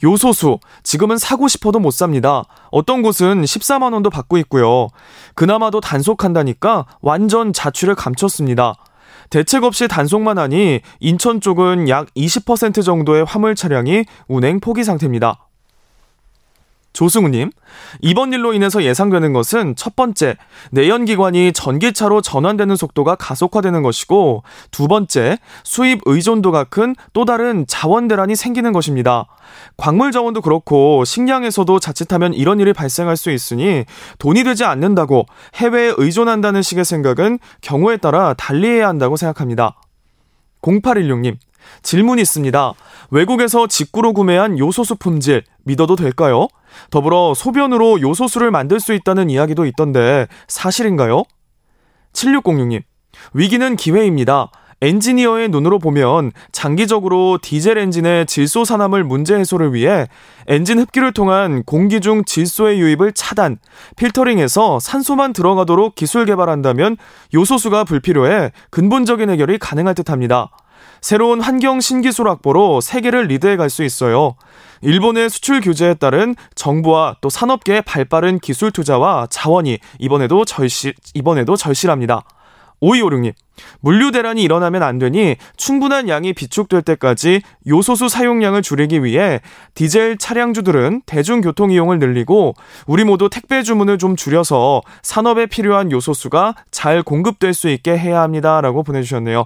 요소수, 지금은 사고 싶어도 못 삽니다. 어떤 곳은 14만원도 받고 있고요. 그나마도 단속한다니까 완전 자취를 감췄습니다. 대책 없이 단속만 하니 인천 쪽은 약 20% 정도의 화물 차량이 운행 포기 상태입니다. 조승우님, 이번 일로 인해서 예상되는 것은 첫 번째, 내연기관이 전기차로 전환되는 속도가 가속화되는 것이고, 두 번째, 수입 의존도가 큰 또 다른 자원 대란이 생기는 것입니다. 광물 자원도 그렇고, 식량에서도 자칫하면 이런 일이 발생할 수 있으니, 돈이 되지 않는다고 해외에 의존한다는 식의 생각은 경우에 따라 달리해야 한다고 생각합니다. 0816님, 질문이 있습니다. 외국에서 직구로 구매한 요소수 품질 믿어도 될까요? 더불어 소변으로 요소수를 만들 수 있다는 이야기도 있던데 사실인가요? 7606님, 위기는 기회입니다. 엔지니어의 눈으로 보면 장기적으로 디젤 엔진의 질소 산화물 문제 해소를 위해 엔진 흡기를 통한 공기 중 질소의 유입을 차단, 필터링해서 산소만 들어가도록 기술 개발한다면 요소수가 불필요해 근본적인 해결이 가능할 듯 합니다. 새로운 환경 신기술 확보로 세계를 리드해 갈 수 있어요. 일본의 수출 규제에 따른 정부와 또 산업계의 발빠른 기술 투자와 자원이 이번에도 절실, 이번에도 절실합니다. 5256님, 물류 대란이 일어나면 안 되니 충분한 양이 비축될 때까지 요소수 사용량을 줄이기 위해 디젤 차량주들은 대중교통 이용을 늘리고 우리 모두 택배 주문을 좀 줄여서 산업에 필요한 요소수가 잘 공급될 수 있게 해야 합니다라고 보내주셨네요.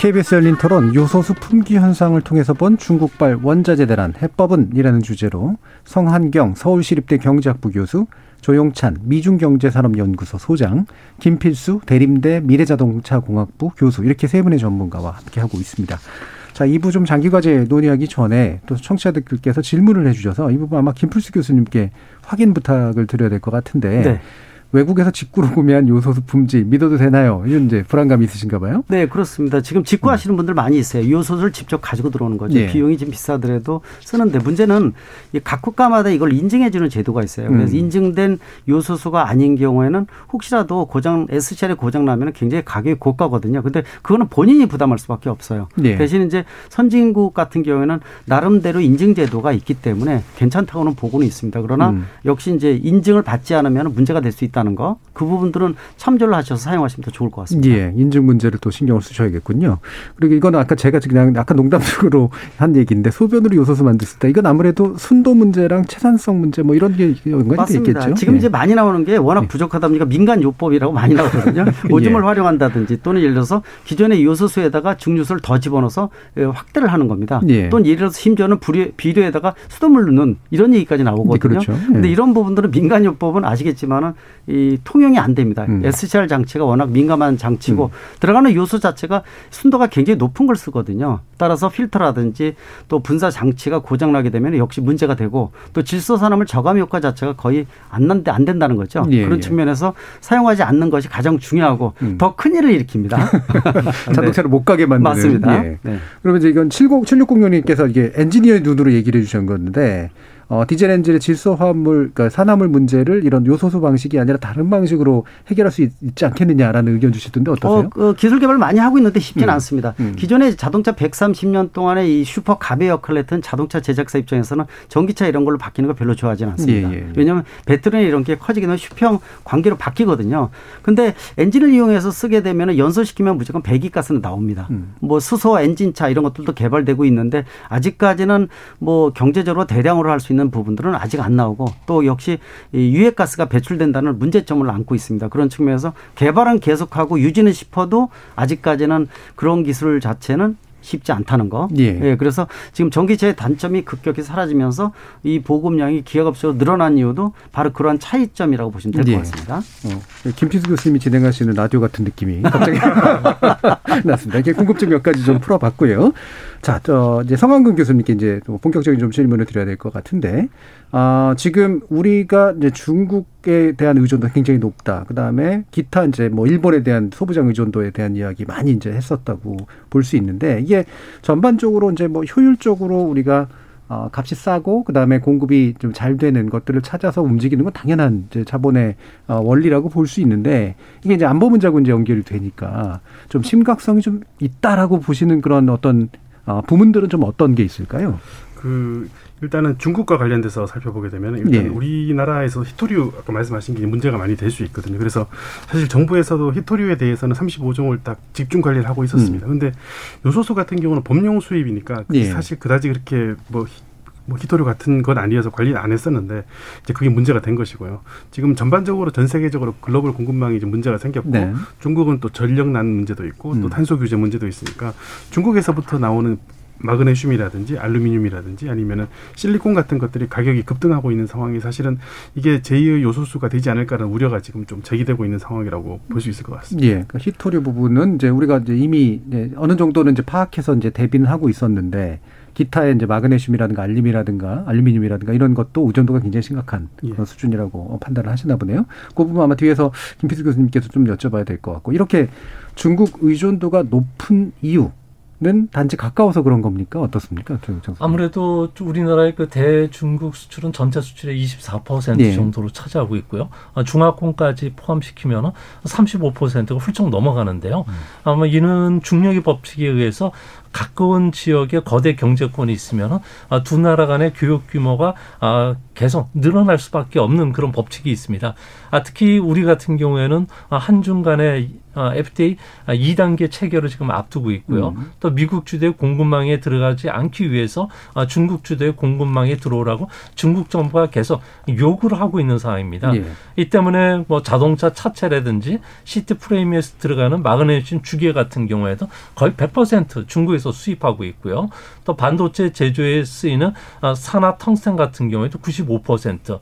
KBS 열린 토론 요소수 품귀 현상을 통해서 본 중국발 원자재 대란 해법은 이라는 주제로 성한경 서울시립대 경제학부 교수 조용찬 미중경제산업연구소 소장, 김필수 대림대 미래자동차공학부 교수 이렇게 세 분의 전문가와 함께 하고 있습니다. 자, 2부 좀 장기 과제 논의하기 전에 또 청취자들께서 질문을 해 주셔서 이 부분 아마 김필수 교수님께 확인 부탁을 드려야 될 것 같은데 네. 외국에서 직구로 구매한 요소수 품질 믿어도 되나요? 이런 이제 불안감이 있으신가 봐요? 네, 그렇습니다. 지금 직구하시는 분들 많이 있어요. 요소수를 직접 가지고 들어오는 거죠. 예. 비용이 좀 비싸더라도 쓰는데 문제는 각 국가마다 이걸 인증해 주는 제도가 있어요. 그래서 음. 인증된 요소수가 아닌 경우에는 혹시라도 고장 SCL에 고장 나면 굉장히 가격이 고가거든요. 근데 그거는 본인이 부담할 수밖에 없어요. 예. 대신 이제 선진국 같은 경우에는 나름대로 인증 제도가 있기 때문에 괜찮다고는 보고는 있습니다. 그러나 음. 역시 이제 인증을 받지 않으면 문제가 될 수 있다. 있다는 거, 그 부분들은 참조를 하셔서 사용하시면 더 좋을 것 같습니다. 예, 인증 문제를 또 신경을 쓰셔야겠군요. 그리고 이거는 아까 제가 그냥 약간 농담식으로 한 얘기인데 소변으로 요소수 만들었을 때 이건 아무래도 순도 문제랑 채산성 문제 뭐 이런 게 연관이 있겠죠. 지금 예. 이제 많이 나오는 게 워낙 예. 부족하다 보니까 민간 요법이라고 많이 나오거든요. 오줌을 예. 활용한다든지 또는 예를 들어서 기존의 요소수에다가 증류수를 더 집어넣어서 확대를 하는 겁니다. 예. 또는 예를 들어서 심지어는 비료에다가 수돗물 넣는 이런 얘기까지 나오거든요. 그렇죠. 근데 예. 이런 부분들은 민간 요법은 아시겠지만은 이 통용이 안 됩니다. 음. SCR 장치가 워낙 민감한 장치고 음. 들어가는 요소 자체가 순도가 굉장히 높은 걸 쓰거든요. 따라서 필터라든지 또 분사 장치가 고장 나게 되면 역시 문제가 되고 또 질소 산화물 저감 효과 자체가 거의 안 난데 안 된다는 거죠. 예, 그런 예. 측면에서 사용하지 않는 것이 가장 중요하고 음. 더큰 일을 일으킵니다. 자동차를 못 가게 만드는. 맞습니다. 예. 네. 그러면 이제 이건 70 7606님께서 이게 엔지니어의 눈으로 얘기를 해 주신 건데 어, 디젤 엔진의 질소 화합물, 그러니까 산화물 문제를 이런 요소수 방식이 아니라 다른 방식으로 해결할 수 있, 지 않겠느냐라는 의견 주시던데 어떠세요? 어, 그 기술 개발 많이 하고 있는데 쉽지는 음. 않습니다. 음. 기존의 자동차 130년 동안의 이 슈퍼 갑의 역할을 했던 자동차 제작사 입장에서는 전기차 이런 걸로 바뀌는 걸 별로 좋아하지는 않습니다. 예, 예. 왜냐하면 배터리 이런 게 커지게 되면 수평 관계로 바뀌거든요. 근데 엔진을 이용해서 쓰게 되면 연소시키면 무조건 배기가스는 나옵니다. 음. 뭐 수소 엔진차 이런 것들도 개발되고 있는데 아직까지는 뭐 경제적으로 대량으로 할 수 있는 있는 부분들은 아직 안 나오고 또 역시 유해가스가 배출된다는 문제점을 안고 있습니다. 그런 측면에서 개발은 계속하고 유지는 싶어도 아직까지는 그런 기술 자체는 쉽지 않다는 거. 예. 예. 그래서 지금 전기차의 단점이 급격히 사라지면서 이 보급량이 기하급수로 늘어난 이유도 바로 그러한 차이점이라고 보시면 될것 예. 같습니다. 어. 김필수 교수님이 진행하시는 라디오 같은 느낌이 갑자기 났습니다. 이렇게 궁금증 몇 가지 좀 풀어봤고요. 자, 저 이제 성한근 교수님께 이제 본격적인 좀 질문을 드려야 될 것 같은데, 아, 지금 우리가 이제 중국에 대한 의존도가 굉장히 높다. 그 다음에 기타 이제 뭐 일본에 대한 소부장 의존도에 대한 이야기 많이 이제 했었다고 볼 수 있는데, 이게 전반적으로 이제 뭐 효율적으로 우리가 어, 값이 싸고 그다음에 공급이 좀 잘 되는 것들을 찾아서 움직이는 건 당연한 이제 자본의 어, 원리라고 볼 수 있는데 이게 이제 안보 문제하고 이제 연결이 되니까 좀 심각성이 좀 있다라고 보시는 그런 어떤 어, 부문들은 좀 어떤 게 있을까요? 그 일단은 중국과 관련돼서 살펴보게 되면 일단 예. 우리나라에서 히토류 아까 말씀하신 게 문제가 많이 될 수 있거든요. 그래서 사실 정부에서도 히토류에 대해서는 35종을 딱 집중 관리를 하고 있었습니다. 근데 요소수 같은 경우는 법령 수입이니까 그 예. 사실 그다지 그렇게 뭐 히- 뭐 히토류 같은 건 아니어서 관리 안 했었는데 이제 그게 문제가 된 것이고요. 지금 전반적으로 전 세계적으로 글로벌 공급망이 이제 문제가 생겼고 네. 중국은 또 전력난 문제도 있고 또 음. 탄소 규제 문제도 있으니까 중국에서부터 나오는 마그네슘이라든지 알루미늄이라든지 아니면은 실리콘 같은 것들이 가격이 급등하고 있는 상황이 사실은 이게 제2의 요소수가 되지 않을까라는 우려가 지금 좀 제기되고 있는 상황이라고 볼 수 있을 것 같습니다. 예, 그러니까 히토류 부분은 이제 우리가 이제 이미 이제 어느 정도는 이제 파악해서 이제 대비는 하고 있었는데 기타의 이제 마그네슘이라든가 알림이라든가 알루미늄이라든가 이런 것도 의존도가 굉장히 심각한 예. 그런 수준이라고 판단을 하시나 보네요. 그 부분 아마 뒤에서 김필수 교수님께서 좀 여쭤봐야 될 것 같고 이렇게 중국 의존도가 높은 이유 는 단지 가까워서 그런 겁니까? 어떻습니까? 아무래도 우리나라의 그 대중국 수출은 전체 수출의 24% 예. 정도로 차지하고 있고요. 아, 중화권까지 포함시키면 35%가 훌쩍 넘어가는데요. 아마 이는 중력의 법칙에 의해서 가까운 지역에 거대 경제권이 있으면 아, 두 나라 간의 교역 규모가 아, 계속 늘어날 수밖에 없는 그런 법칙이 있습니다. 아, 특히 우리 같은 경우에는 아, 한중 간의 아, FTA 아, 2단계 체결을 지금 앞두고 있고요. 음. 또 미국 주도의 공급망에 들어가지 않기 위해서 아, 중국 주도의 공급망에 들어오라고 중국 정부가 계속 요구를 하고 있는 상황입니다. 예. 이 때문에 뭐 자동차 차체라든지 시트 프레임에서 들어가는 마그네슘 주계 같은 경우에도 거의 100% 중국에서 수입하고 있고요. 또 반도체 제조에 쓰이는 아, 산화 텅스텐 같은 경우에도 95%.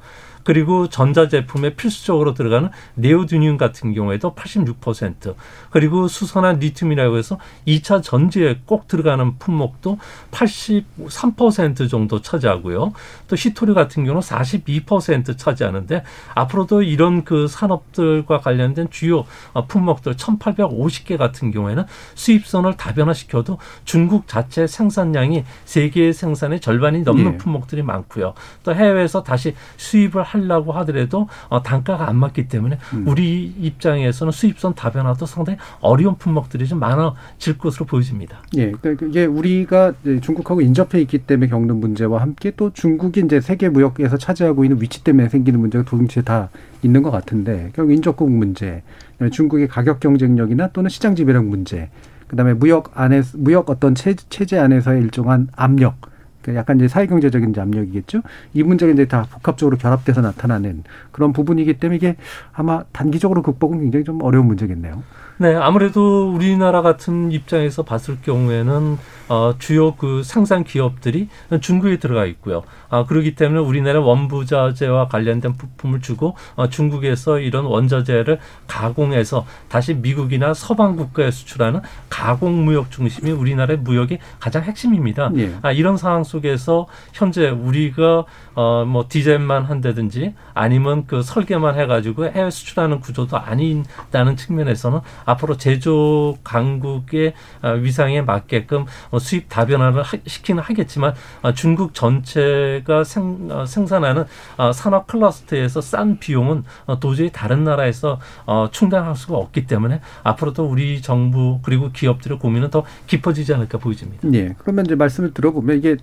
그리고 전자제품에 필수적으로 들어가는 네오디늄 같은 경우에도 86%. 그리고 수선한 리튬이라고 해서 2차 전지에 꼭 들어가는 품목도 83% 정도 차지하고요. 또 히토류 같은 경우는 42% 차지하는데 앞으로도 이런 그 산업들과 관련된 주요 어, 품목들 1850개 같은 경우에는 수입선을 다변화시켜도 중국 자체 생산량이 세계 생산의 절반이 넘는 예. 품목들이 많고요. 또 해외에서 다시 수입을 하려고 하더라도 어, 단가가 안 맞기 때문에 음. 우리 입장에서는 수입선 다변화도 상당히 어려운 품목들이 좀 많아질 것으로 보여집니다. 예, 그러니까 이게 우리가 중국하고 인접해 있기 때문에 겪는 문제와 함께 또 중국이 이제 세계 무역에서 차지하고 있는 위치 때문에 생기는 문제가 동시에 다 있는 것 같은데 결국 인접국 문제, 중국의 가격 경쟁력이나 또는 시장 지배력 문제, 그다음에 무역 안에 무역 어떤 체, 체제 안에서의 일정한 압력. 그러니까 약간 이제 사회경제적인 압력이겠죠. 이 문제가 이제 다 복합적으로 결합돼서 나타나는 그런 부분이기 때문에 이게 아마 단기적으로 극복은 굉장히 좀 어려운 문제겠네요. 네, 아무래도 우리나라 같은 입장에서 봤을 경우에는 어, 주요 그 생산 기업들이 중국에 들어가 있고요. 아, 그렇기 때문에 우리나라 원부자재와 관련된 부품을 주고 어, 중국에서 이런 원자재를 가공해서 다시 미국이나 서방 국가에 수출하는 가공 무역 중심이 우리나라의 무역의 가장 핵심입니다. 예. 아, 이런 상황 속에서 현재 우리가 어, 뭐 디자인만 한다든지 아니면 그 설계만 해가지고 해외 수출하는 구조도 아닌다는 측면에서는 앞으로 제조 강국의 어, 위상에 맞게끔 어, 수입 다변화를 하, 시키는 하겠지만 어, 중국 전체가 생, 어, 생산하는 어, 산업 클러스터에서 싼 비용은 어, 도저히 다른 나라에서 어, 충당할 수가 없기 때문에 앞으로도 우리 정부 그리고 기업들의 고민은 더 깊어지지 않을까 보여집니다. 예. 그러면 이제 말씀을 들어보면 이게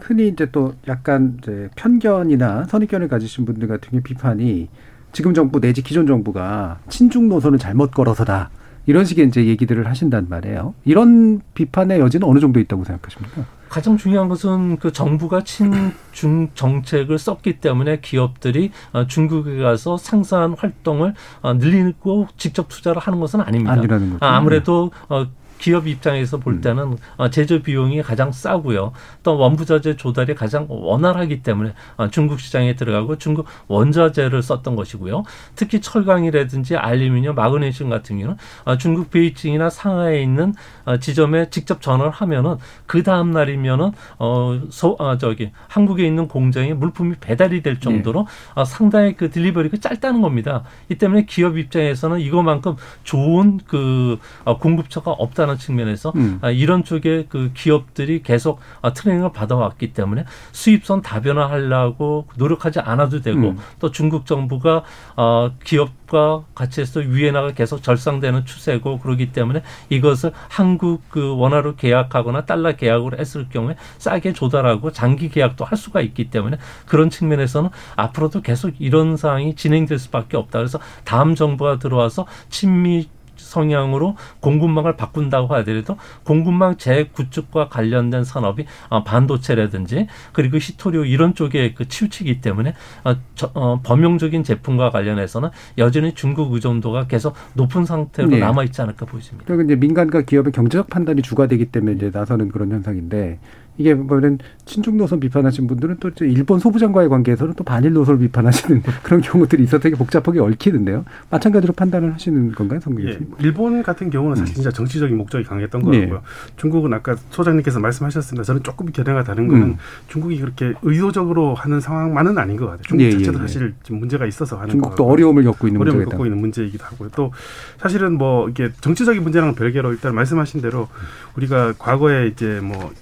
흔히 이제 또 약간 이제 편견이나 선입견을 가지신 분들 같은 경우 비판이 지금 정부 내지 기존 정부가 친중 노선을 잘못 걸어서다. 이런 식의 이제 얘기들을 하신단 말이에요. 이런 비판의 여지는 어느 정도 있다고 생각하십니까? 가장 중요한 것은 그 정부가 친중 정책을 썼기 때문에 기업들이 어, 중국에 가서 생산 활동을 어, 늘리고 직접 투자를 하는 것은 아닙니다. 아니라는 거죠. 아, 아무래도 어, 기업 입장에서 볼 때는 어, 제조 비용이 가장 싸고요. 또 원부자재 조달이 가장 원활하기 때문에 어, 중국 시장에 들어가고 중국 원자재를 썼던 것이고요. 특히 철강이라든지 알루미늄, 마그네슘 같은 경우는 어, 중국 베이징이나 상하이에 있는 어, 지점에 직접 전화를 하면은 그 다음 날이면은 어, 소, 어, 저기 한국에 있는 공장에 물품이 배달이 될 정도로 어, 상당히 그 딜리버리가 짧다는 겁니다. 이 때문에 기업 입장에서는 이거만큼 좋은 그 어, 공급처가 없다는 있다는 측면에서 음. 아, 이런 쪽에 그 기업들이 계속 아, 트레이닝을 받아왔기 때문에 수입선 다변화하려고 노력하지 않아도 되고 음. 또 중국 정부가 어, 기업과 같이 해서 위엔화가 계속 절상되는 추세고 그러기 때문에 이것을 한국 그 원화로 계약하거나 달러 계약으로 했을 경우에 싸게 조달하고 장기 계약도 할 수가 있기 때문에 그런 측면에서는 앞으로도 계속 이런 상황이 진행될 수밖에 없다. 그래서 다음 정부가 들어와서 친미 성향으로 공급망을 바꾼다고 하더라도 공급망 재구축과 관련된 산업이 어, 반도체라든지 그리고 히토리오 이런 쪽에 그 치우치기 때문에 어, 어, 범용적인 제품과 관련해서는 여전히 중국 의존도가 계속 높은 상태로 네. 남아 있지 않을까 보입니다. 그리고 이제 민간과 기업의 경제적 판단이 주가 되기 때문에 이제 나서는 그런 현상인데 이게 보면 친중 노선 비판하신 분들은 또 일본 소부장과의 관계에서는 또 반일 노선을 비판하시는 그런 경우들이 있어 서 되게 복잡하게 얽히는데요. 마찬가지로 판단을 하시는 건가요, 성규 예, 일본 같은 경우는 사실 음. 진짜 정치적인 목적이 강했던 거고요. 예. 중국은 아까 소장님께서 말씀하셨습니다. 저는 조금 견해가 다른 거는 음. 중국이 그렇게 의도적으로 하는 상황만은 아닌 것 같아요. 중국 예, 예 자체도 예, 사실 지금 문제가 있어서 하는 중국도 어려움을 겪고 있는 어려움을 겪고 있는 문제이기도 하고요. 또 사실은 뭐 이게 정치적인 문제랑 별개로 일단 말씀하신 대로 우리가 과거에 이제 뭐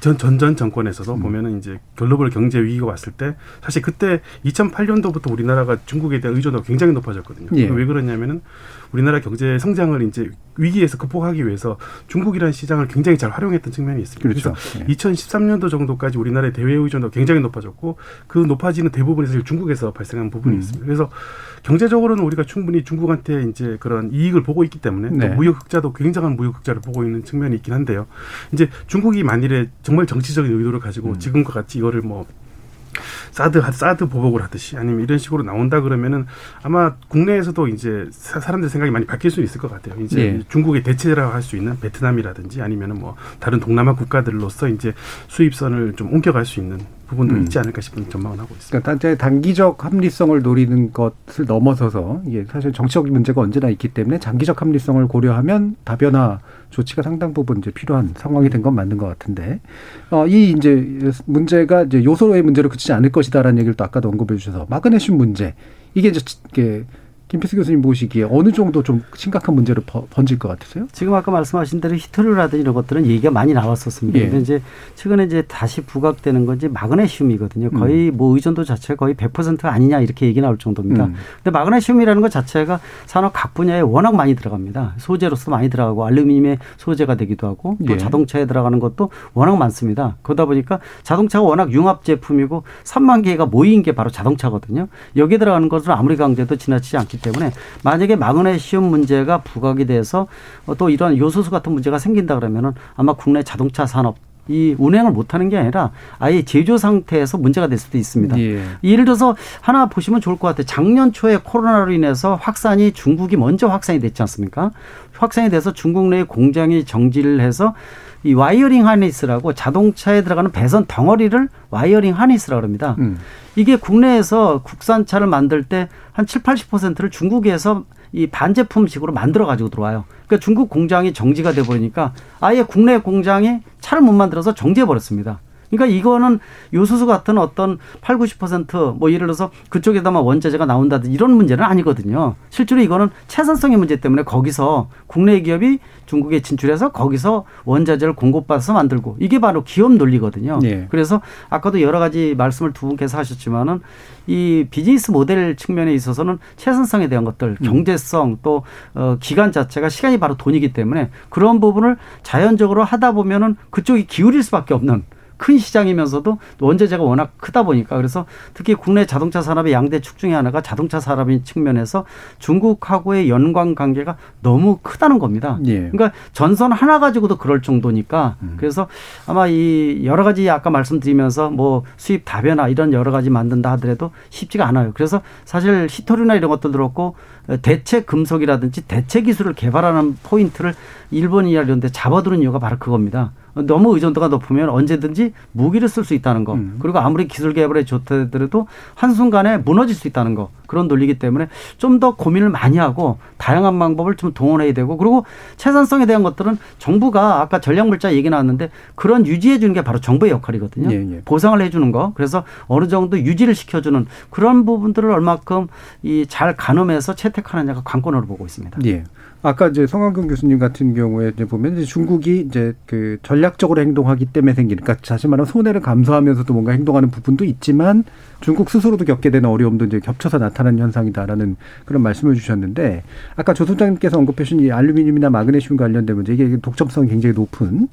전, 전전 정권에서도 음. 보면은 이제 글로벌 경제 위기가 왔을 때 사실 그때 2008년도부터 우리나라가 중국에 대한 의존도가 굉장히 높아졌거든요. 예. 왜 그러냐면은 우리나라 경제 성장을 이제 위기에서 극복하기 위해서 중국이라는 시장을 굉장히 잘 활용했던 측면이 있습니다. 그렇죠. 그래서 예. 2013년도 정도까지 우리나라의 대외 의존도가 굉장히 높아졌고 그 높아지는 대부분이 사실 중국에서 발생한 부분이 음. 있습니다. 그래서 경제적으로는 우리가 충분히 중국한테 이제 그런 이익을 보고 있기 때문에 네. 또 무역 흑자도 굉장한 무역 흑자를 보고 있는 측면이 있긴 한데요. 이제 중국이 만일에 정말 정치적인 의도를 가지고 음. 지금과 같이 이거를 뭐 사드 사드 보복을 하듯이 아니면 이런 식으로 나온다 그러면은 아마 국내에서도 이제 사람들 생각이 많이 바뀔 수 있을 것 같아요. 이제 예. 중국의 대체라고 할 수 있는 베트남이라든지 아니면은 뭐 다른 동남아 국가들로서 이제 수입선을 좀 옮겨갈 수 있는 부분도 음. 있지 않을까 싶은 전망을 하고 있습니다. 그러니까 단기적 합리성을 노리는 것을 넘어서서 이게 사실 정치적 문제가 언제나 있기 때문에 장기적 합리성을 고려하면 다변화 조치가 상당 부분 이제 필요한 상황이 된 건 맞는 것 같은데 어, 이 이제 문제가 이제 요소의 문제로 그치지 않을 것이다라는 얘기를 또 아까도 언급해 주셔서 마그네슘 문제 이게 이제 이게 김필수 교수님 보시기에 어느 정도 좀 심각한 문제로 번질 것 같으세요? 지금 아까 말씀하신 대로 히토류라든지 이런 것들은 얘기가 많이 나왔었습니다. 예. 근데 이제 최근에 이제 다시 부각되는 건지 마그네슘이거든요. 거의 음. 뭐 의존도 자체가 거의 100%가 아니냐 이렇게 얘기 나올 정도입니다. 음. 근데 마그네슘이라는 것 자체가 산업 각 분야에 워낙 많이 들어갑니다. 소재로서 많이 들어가고 알루미늄의 소재가 되기도 하고 또 예. 자동차에 들어가는 것도 워낙 많습니다. 그러다 보니까 자동차가 워낙 융합 제품이고 3만 개가 모인 게 바로 자동차거든요. 여기에 들어가는 것은 아무리 강조해도 지나치지 않기 있기 때문에 만약에 마그네슘 문제가 부각이 돼서 또 이런 요소수 같은 문제가 생긴다 그러면은 아마 국내 자동차 산업 이 운행을 못하는 게 아니라 아예 제조 상태에서 문제가 될 수도 있습니다. 예. 예를 들어서 하나 보시면 좋을 것 같아요. 작년 초에 코로나로 인해서 확산이 중국이 먼저 확산이 됐지 않습니까? 확산이 돼서 중국 내 공장이 정지를 해서 이 wiring harness라고 자동차에 들어가는 배선 덩어리를 wiring harness라고 합니다. 음. 이게 국내에서 국산차를 만들 때 한 7, 80%를 중국에서 이 반제품식으로 만들어 가지고 들어와요. 그러니까 중국 공장이 정지가 돼 버리니까 아예 국내 공장이 차를 못 만들어서 정지해 버렸습니다. 그러니까 이거는 요소수 같은 어떤 8, 90%뭐 예를 들어서 그쪽에다만 원자재가 나온다든지 이런 문제는 아니거든요. 실제로 이거는 채선성의 문제 때문에 거기서 국내 기업이 중국에 진출해서 거기서 원자재를 공급받아서 만들고 이게 바로 기업 논리거든요. 네. 그래서 아까도 여러 가지 말씀을 두 분께서 하셨지만은 이 비즈니스 모델 측면에 있어서는 채선성에 대한 것들, 음. 경제성 또 어, 기간 자체가 시간이 바로 돈이기 때문에 그런 부분을 자연적으로 하다 보면은 그쪽이 기울일 수밖에 없는 큰 시장이면서도 원자재가 워낙 크다 보니까 그래서 특히 국내 자동차 산업의 양대 축 중에 하나가 자동차 산업인 측면에서 중국하고의 연관 관계가 너무 크다는 겁니다. 예. 그러니까 전선 하나 가지고도 그럴 정도니까 음. 그래서 아마 이 여러 가지 아까 말씀드리면서 뭐 수입 다변화 이런 여러 가지 만든다 하더라도 쉽지가 않아요. 그래서 사실 히토류나 이런 것도 그렇고 대체 금속이라든지 대체 기술을 개발하는 포인트를 일본이나 이런 데 잡아두는 이유가 바로 그겁니다. 너무 의존도가 높으면 언제든지 무기를 쓸 수 있다는 거. 음. 그리고 아무리 기술 개발에 좋다더라도 한순간에 무너질 수 있다는 거. 그런 논리기 때문에 좀 더 고민을 많이 하고 다양한 방법을 좀 동원해야 되고 그리고 채산성에 대한 것들은 정부가 아까 전략물자 얘기 나왔는데 그런 유지해 주는 게 바로 정부의 역할이거든요. 예, 예. 보상을 해 주는 거. 그래서 어느 정도 유지를 시켜 주는 그런 부분들을 얼마큼 이 잘 가늠해서 채택하느냐가 관건으로 보고 있습니다. 예. 아까 이제 성한근 교수님 같은 경우에 이제 보면 이제 중국이 이제 그 전략적으로 행동하기 때문에 생기는 그러니까 다시 말하면 손해를 감수하면서도 뭔가 행동하는 부분도 있지만 중국 스스로도 겪게 되는 어려움도 이제 겹쳐서 나타나는 현상이다라는 그런 말씀을 주셨는데 아까 조 소장님께서 언급해 주신 이 알루미늄이나 마그네슘 관련된 문제 이게 독점성이 굉장히 높은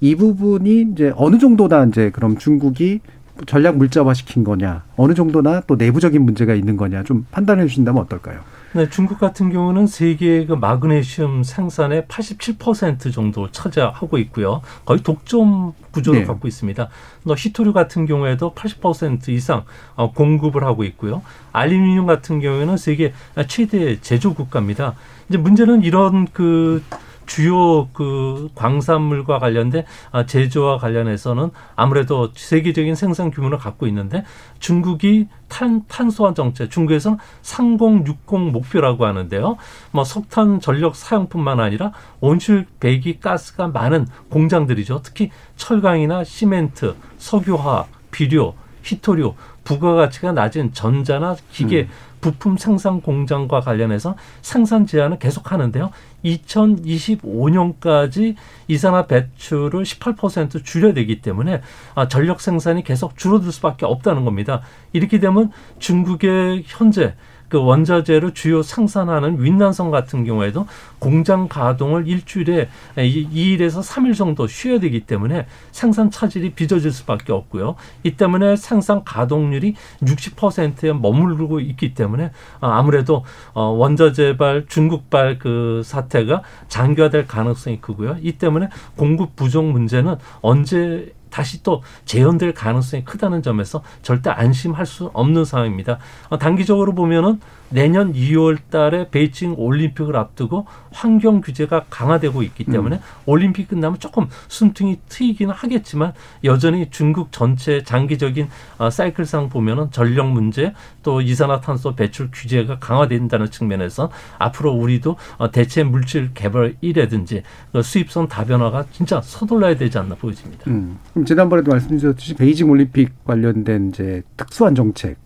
이 부분이 이제 어느 정도나 이제 그럼 중국이 전략 물자화 시킨 거냐 어느 정도나 또 내부적인 문제가 있는 거냐 좀 판단해 주신다면 어떨까요? 네, 중국 같은 경우는 세계 그 마그네슘 생산의 87% 정도 차지하고 있고요. 거의 독점 구조를 네. 갖고 있습니다. 또 히토류 같은 경우에도 80% 이상 어, 공급을 하고 있고요. 알루미늄 같은 경우에는 세계 최대 제조 국가입니다. 이제 문제는 이런 그 주요 그 광산물과 관련된 아, 제조와 관련해서는 아무래도 세계적인 생산 규모를 갖고 있는데 중국이 탄, 탄소화 정책, 중국에서는 3060 목표라고 하는데요. 뭐 석탄 전력 사용뿐만 아니라 온실 배기 가스가 많은 공장들이죠. 특히 철강이나 시멘트, 석유화, 비료, 히토류, 부가가치가 낮은 전자나 기계 음. 부품 생산 공장과 관련해서 생산 제한을 계속 하는데요. 2025년까지 이산화 배출을 18% 줄여야 되기 때문에 아, 전력 생산이 계속 줄어들 수밖에 없다는 겁니다. 이렇게 되면 중국의 현재 그 원자재를 주요 생산하는 윈난성 같은 경우에도 공장 가동을 일주일에 2일에서 3일 정도 쉬어야 되기 때문에 생산 차질이 빚어질 수밖에 없고요. 이 때문에 생산 가동률이 60%에 머무르고 있기 때문에 아, 아무래도 어, 원자재발 중국발 그 사태가 장기화될 가능성이 크고요. 이 때문에 공급 부족 문제는 언제 다시 또 재현될 가능성이 크다는 점에서 절대 안심할 수 없는 상황입니다. 어, 단기적으로 보면은 내년 2월 달에 베이징 올림픽을 앞두고 환경 규제가 강화되고 있기 때문에 음. 올림픽 끝나면 조금 숨통이 트이기는 하겠지만 여전히 중국 전체 장기적인 어, 사이클상 보면은 전력 문제 또 이산화탄소 배출 규제가 강화된다는 측면에서 앞으로 우리도 어, 대체 물질 개발이라든지 그 수입선 다변화가 진짜 서둘러야 되지 않나 보여집니다. 음. 그럼 지난번에도 말씀드렸듯이 베이징 올림픽 관련된 이제 특수한 정책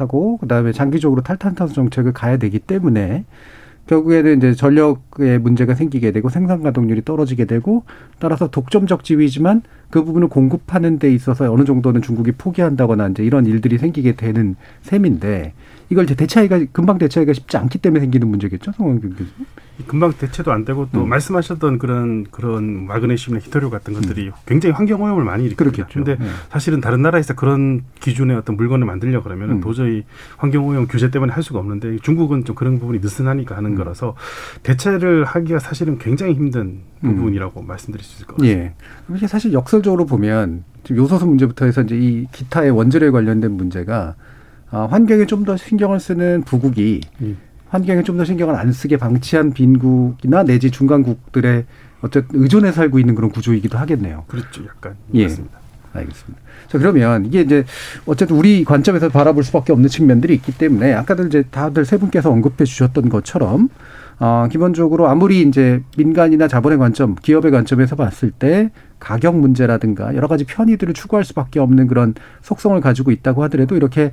하고 그다음에 장기적으로 탈탄탄소 정책을 가야 되기 때문에 결국에는 이제 전력에 문제가 생기게 되고 생산 가동률이 떨어지게 되고 따라서 독점적 지위지만 그 부분을 공급하는 데 있어서 어느 정도는 중국이 포기한다거나 이제 이런 일들이 생기게 되는 셈인데 이걸 이제 대체하기가 금방 대체하기가 쉽지 않기 때문에 생기는 문제겠죠, 성원균 교수님. 금방 대체도 안 되고 또 음. 말씀하셨던 그런 그런 마그네슘이나 히토류 같은 것들이 음. 굉장히 환경 오염을 많이 일으키죠. 그런데 네. 사실은 다른 나라에서 그런 기준의 어떤 물건을 만들려 그러면 음. 도저히 환경 오염 규제 때문에 할 수가 없는데 중국은 좀 그런 부분이 느슨하니까 하는 음. 거라서 대체를 하기가 사실은 굉장히 힘든 음. 부분이라고 말씀드릴 수 있을 것 같습니다. 예. 이게 사실 역설적으로 보면 요소수 문제부터 해서 이제 이 기타의 원재료에 관련된 문제가 어, 환경에 좀 더 신경을 쓰는 부국이 음. 환경에 좀 더 신경을 안 쓰게 방치한 빈국이나 내지 중간국들의 어쨌든 의존해 살고 있는 그런 구조이기도 하겠네요. 그렇죠. 약간. 예. 맞습니다. 알겠습니다. 자, 그러면 이게 이제 어쨌든 우리 관점에서 바라볼 수밖에 없는 측면들이 있기 때문에 아까들 이제 다들 세 분께서 언급해 주셨던 것처럼 어, 기본적으로 아무리 이제 민간이나 자본의 관점, 기업의 관점에서 봤을 때 가격 문제라든가 여러 가지 편의들을 추구할 수밖에 없는 그런 속성을 가지고 있다고 하더라도 이렇게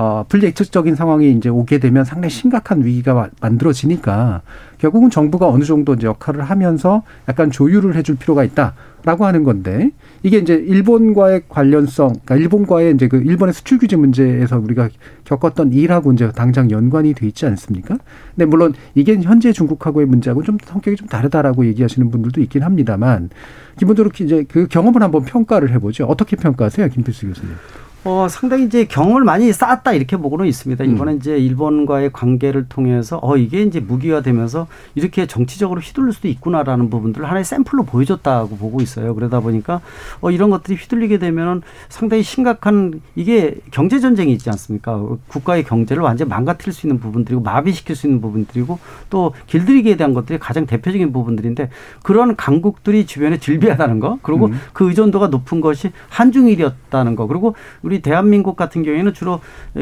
어, 불예측적인 상황이 이제 오게 되면 상당히 심각한 위기가 만들어지니까 결국은 정부가 어느 정도 이제 역할을 하면서 약간 조율을 해줄 필요가 있다라고 하는 건데 이게 이제 일본과의 관련성, 그러니까 일본과의 이제 그 일본의 수출 규제 문제에서 우리가 겪었던 일하고 이제 당장 연관이 돼 있지 않습니까? 근데 물론 이게 현재 중국하고의 문제하고 좀 성격이 좀 다르다라고 얘기하시는 분들도 있긴 합니다만 기본적으로 이제 그 경험을 한번 평가를 해보죠. 어떻게 평가하세요, 김필수 교수님? 어, 상당히 이제 경험을 많이 쌓았다 이렇게 보고는 있습니다. 음. 이번에 음. 이제 일본과의 관계를 통해서 어, 이게 이제 무기화 되면서 이렇게 정치적으로 휘둘릴 수도 있구나라는 부분들을 하나의 샘플로 보여줬다고 보고 있어요. 그러다 보니까 어, 이런 것들이 휘둘리게 되면은 상당히 심각한 이게 경제 전쟁이 있지 않습니까? 국가의 경제를 완전히 망가뜨릴 수 있는 부분들이고 마비시킬 수 있는 부분들이고 또 길들이기에 대한 것들이 가장 대표적인 부분들인데 그런 강국들이 주변에 질비하다는 거 그리고 음. 그 의존도가 높은 것이 한중일이었다는 거 그리고 우리 대한민국 같은 경우에는 주로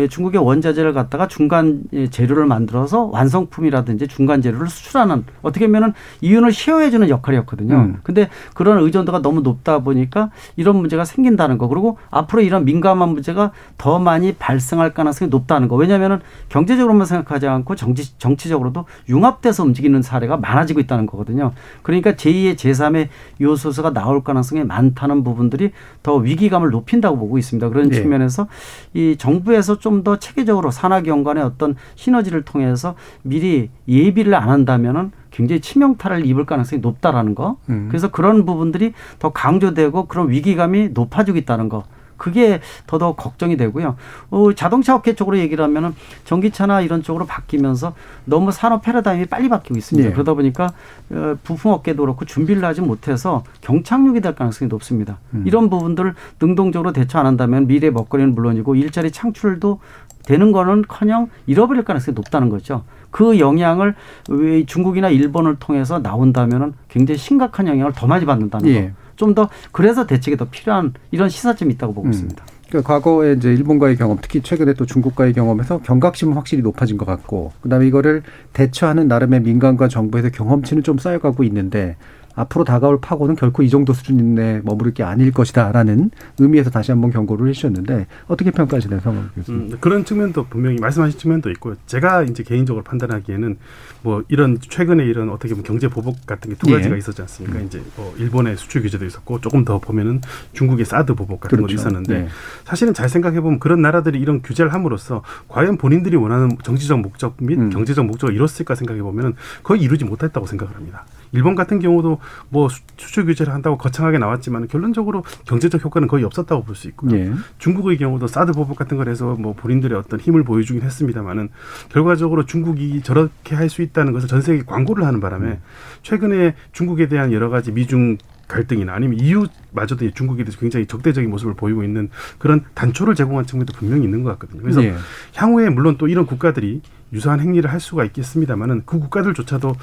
중국의 원자재를 갖다가 중간 재료를 만들어서 완성품이라든지 중간 재료를 수출하는 어떻게 보면은 이윤을 쉐어해주는 역할이었거든요. 음. 근데 그런 의존도가 너무 높다 보니까 이런 문제가 생긴다는 거. 그리고 앞으로 이런 민감한 문제가 더 많이 발생할 가능성이 높다는 거. 왜냐하면은 경제적으로만 생각하지 않고 정치, 정치적으로도 융합돼서 움직이는 사례가 많아지고 있다는 거거든요. 그러니까 제2의 제3의 요소수가 나올 가능성이 많다는 부분들이 더 위기감을 높인다고 보고 있습니다. 그런 네. 측면에서 이 정부에서 좀 더 체계적으로 산하기관 간의 어떤 시너지를 통해서 미리 예비를 안 한다면은 굉장히 치명타를 입을 가능성이 높다라는 거. 음. 그래서 그런 부분들이 더 강조되고 그런 위기감이 높아지고 있다는 거. 그게 더더욱 걱정이 되고요. 어, 자동차 업계 쪽으로 얘기를 하면은 전기차나 이런 쪽으로 바뀌면서 너무 산업 패러다임이 빨리 바뀌고 있습니다. 네. 그러다 보니까 어, 부품 업계도 그렇고 준비를 하지 못해서 경착륙이 될 가능성이 높습니다. 음. 이런 부분들을 능동적으로 대처 안 한다면 미래 먹거리는 물론이고 일자리 창출도 되는 거는 커녕 잃어버릴 가능성이 높다는 거죠. 그 영향을 중국이나 일본을 통해서 나온다면 은 굉장히 심각한 영향을 더 많이 받는다는 예. 거. 좀더 그래서 대책이 더 필요한 이런 시사점이 있다고 보고 음. 있습니다. 그러니까 과거에 이제 일본과의 경험, 특히 최근에 또 중국과의 경험에서 경각심은 확실히 높아진 것 같고, 그다음에 이거를 대처하는 나름의 민간과 정부에서 경험치는 좀 쌓여가고 있는데 앞으로 다가올 파고는 결코 이 정도 수준 내 머무를 게 아닐 것이다라는 의미에서 다시 한번 경고를 해주셨는데 어떻게 평가하시나요, 성원 교수님? 음, 그런 측면도 분명히 말씀하신 측면도 있고 제가 이제 개인적으로 판단하기에는 뭐 이런 최근에 이런 어떻게 보면 경제 보복 같은 게 두 가지가 예. 있었지 않습니까? 음. 이제 뭐 일본의 수출 규제도 있었고 조금 더 보면은 중국의 사드 보복 같은 그렇죠. 것도 있었는데 예. 사실은 잘 생각해 보면 그런 나라들이 이런 규제를 함으로써 과연 본인들이 원하는 정치적 목적 및 음. 경제적 목적을 이뤘을까 생각해 보면은 거의 이루지 못했다고 생각을 합니다. 일본 같은 경우도 뭐 수출 규제를 한다고 거창하게 나왔지만 결론적으로 경제적 효과는 거의 없었다고 볼 수 있고요. 예. 중국의 경우도 사드 보복 같은 걸 해서 뭐 본인들의 어떤 힘을 보여주긴 했습니다만은 결과적으로 중국이 저렇게 할 수 있다는 것을 전 세계 광고를 하는 바람에 음. 최근에 중국에 대한 여러 가지 미중 갈등이나 아니면 이유마저도 중국에 대해서 굉장히 적대적인 모습을 보이고 있는 그런 단초를 제공한 측면도 분명히 있는 것 같거든요. 그래서 네. 향후에 물론 또 이런 국가들이 유사한 행위를 할 수가 있겠습니다만은 그 국가들조차도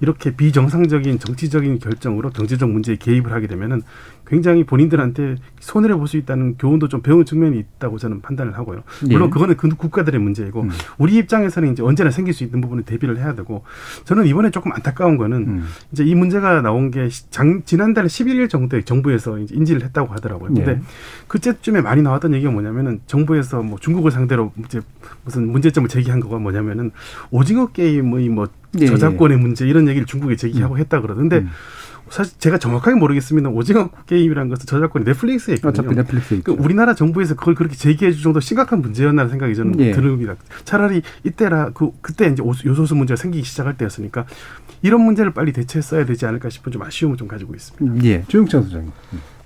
이렇게 비정상적인 정치적인 결정으로 경제적 문제에 개입을 하게 되면은 굉장히 본인들한테 손해를 볼 수 있다는 교훈도 좀 배운 측면이 있다고 저는 판단을 하고요. 물론 예. 그거는 그 국가들의 문제이고 음. 우리 입장에서는 이제 언제나 생길 수 있는 부분을 대비를 해야 되고 저는 이번에 조금 안타까운 거는 음. 이제 이 문제가 나온 게 장, 지난달 11일 정도에 정부에서 이제 인지를 했다고 하더라고요. 근데 예. 그때쯤에 많이 나왔던 얘기가 뭐냐면은 정부에서 뭐 중국을 상대로 이제 무슨 문제점을 제기한 거가 뭐냐면 은 오징어 게임의 뭐 예. 저작권의 문제 이런 얘기를 중국에 제기하고 음. 했다 그러던데 음. 사실 제가 정확하게 모르겠습니다. 오징어 게임이라는 것은 저작권이 넷플릭스에 있거든요. 어차피 넷플릭스에 있죠. 그 우리나라 정부에서 그걸 그렇게 제기해 줄 정도 심각한 문제였나 생각이 저는 예. 듭니다. 차라리 이때라 그 그때 이제 요소수 문제가 생기기 시작할 때였으니까 이런 문제를 빨리 대처했어야 되지 않을까 싶은 좀 아쉬움을 좀 가지고 있습니다. 예. 조용찬 소장님.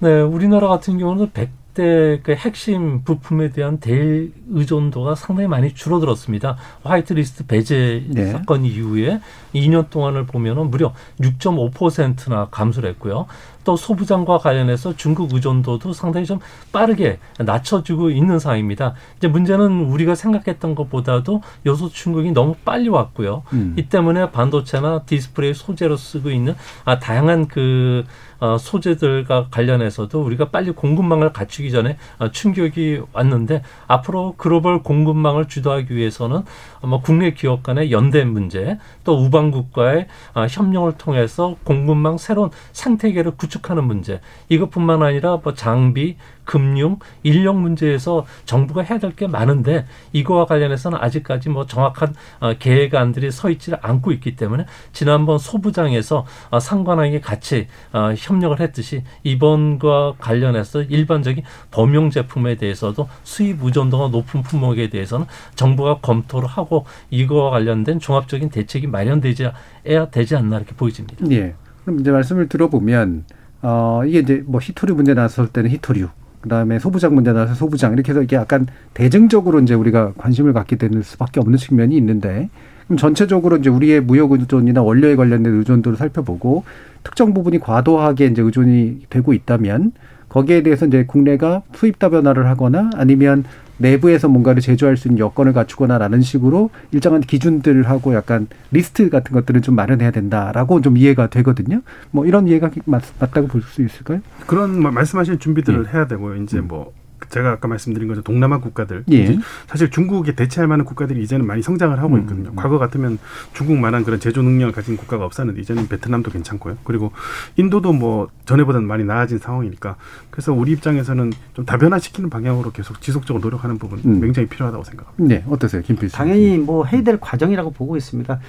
네, 우리나라 같은 경우는 100 그때 그 핵심 부품에 대한 대일 의존도가 상당히 많이 줄어들었습니다. 화이트리스트 배제 네. 사건 이후에 2년 동안을 보면은 무려 6.5%나 감소를 했고요. 또 소부장과 관련해서 중국 의존도도 상당히 좀 빠르게 낮춰지고 있는 상황입니다. 이제 문제는 우리가 생각했던 것보다도 요소 중국이 너무 빨리 왔고요. 음. 이 때문에 반도체나 디스플레이 소재로 쓰고 있는 아, 다양한 그 어, 소재들과 관련해서도 우리가 빨리 공급망을 갖추기 전에 어, 충격이 왔는데 앞으로 글로벌 공급망을 주도하기 위해서는 뭐 국내 기업 간의 연대 문제 또 우방국과의 어, 협력을 통해서 공급망 새로운 생태계를 구축하는 문제 이것뿐만 아니라 뭐 장비 금융, 인력 문제에서 정부가 해야 될 게 많은데 이거와 관련해서는 아직까지 뭐 정확한 어, 계획안들이 서 있지를 않고 있기 때문에 지난번 소부장에서 어, 상관왕이 같이 어, 협력을 했듯이 이번과 관련해서 일반적인 범용 제품에 대해서도 수입 의존도가 높은 품목에 대해서는 정부가 검토를 하고 이거와 관련된 종합적인 대책이 마련되지 해야 되지 않나 이렇게 보여집니다. 예. 그럼 이제 말씀을 들어보면 어 이게 이제 뭐 히토류 문제 나왔을 때는 히토류 그다음에 소부장 문제 나서 소부장. 이렇게 해서 이게 약간 대증적으로 이제 우리가 관심을 갖게 되는 수밖에 없는 측면이 있는데 그럼 전체적으로 이제 우리의 무역 의존이나 원료에 관련된 의존도를 살펴보고 특정 부분이 과도하게 이제 의존이 되고 있다면 거기에 대해서 이제 국내가 수입 다변화를 하거나 아니면 내부에서 뭔가를 제조할 수 있는 여건을 갖추거나라는 식으로 일정한 기준들을 하고 약간 리스트 같은 것들을 좀 마련해야 된다라고 좀 이해가 되거든요. 뭐 이런 이해가 맞, 다고 볼 수 있을까요? 그런 말씀하신 준비들을 네. 해야 되고요. 이제 음. 뭐 제가 아까 말씀드린 것처럼 동남아 국가들 예. 사실 중국에 대체할 만한 국가들이 이제는 많이 성장을 하고 음. 있거든요. 과거 같으면 중국만한 그런 제조 능력을 가진 국가가 없었는데 이제는 베트남도 괜찮고요. 그리고 인도도 뭐 전에보다는 많이 나아진 상황이니까 그래서 우리 입장에서는 좀 다변화시키는 방향으로 계속 지속적으로 노력하는 부분 음. 굉장히 필요하다고 생각합니다. 네, 어떠세요, 김 필수? 당연히 뭐 해야 될 과정이라고 보고 있습니다.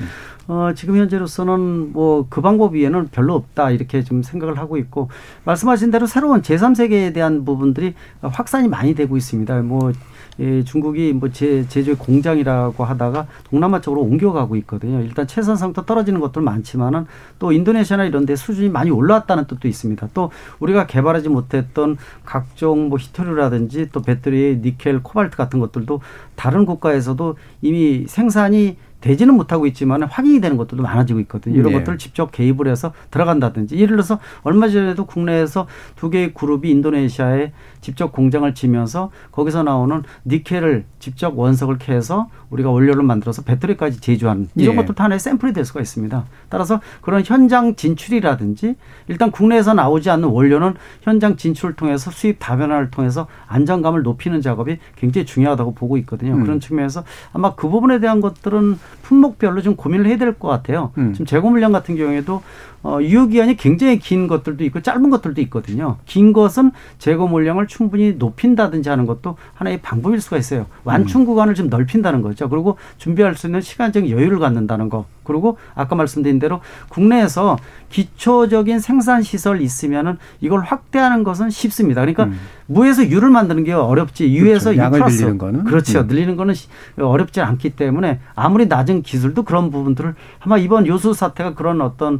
어, 지금 현재로서는 뭐 그 방법 위에는 별로 없다 이렇게 좀 생각을 하고 있고 말씀하신 대로 새로운 제3세계에 대한 부분들이 확산이 많이 되고 있습니다. 뭐 예, 중국이 뭐 제, 제조의 공장이라고 하다가 동남아 쪽으로 옮겨가고 있거든요. 일단 최선상도 떨어지는 것들 많지만은 또 인도네시아나 이런 데 수준이 많이 올라왔다는 뜻도 있습니다. 또 우리가 개발하지 못했던 각종 뭐 히토류라든지 또 배터리, 니켈, 코발트 같은 것들도 다른 국가에서도 이미 생산이 되지는 못하고 있지만 확인이 되는 것들도 많아지고 있거든요. 이런 네. 것들을 직접 개입을 해서 들어간다든지 예를 들어서 얼마 전에도 국내에서 두 개의 그룹이 인도네시아에 직접 공장을 지면서 거기서 나오는 니켈을 직접 원석을 캐서 우리가 원료를 만들어서 배터리까지 제조하는 이런 예. 것들도 하나의 샘플이 될 수가 있습니다. 따라서 그런 현장 진출이라든지 일단 국내에서 나오지 않는 원료는 현장 진출을 통해서 수입 다변화를 통해서 안정감을 높이는 작업이 굉장히 중요하다고 보고 있거든요. 음. 그런 측면에서 아마 그 부분에 대한 것들은 품목별로 좀 고민을 해야 될 것 같아요. 음. 지금 재고 물량 같은 경우에도 어, 유효 기한이 굉장히 긴 것들도 있고 짧은 것들도 있거든요. 긴 것은 재고 물량을 충분히 높인다든지 하는 것도 하나의 방법일 수가 있어요. 완충 구간을 좀 넓힌다는 거죠. 그리고 준비할 수 있는 시간적인 여유를 갖는다는 거. 그리고 아까 말씀드린 대로 국내에서 기초적인 생산 시설 있으면은 이걸 확대하는 것은 쉽습니다. 그러니까 음. 무에서 유를 만드는 게 어렵지 유에서 그렇죠. 유 플러스 늘리는 거는? 그렇죠. 음. 늘리는 거는 시- 어렵지 않기 때문에 아무리 낮은 기술도 그런 부분들을 아마 이번 요수 사태가 그런 어떤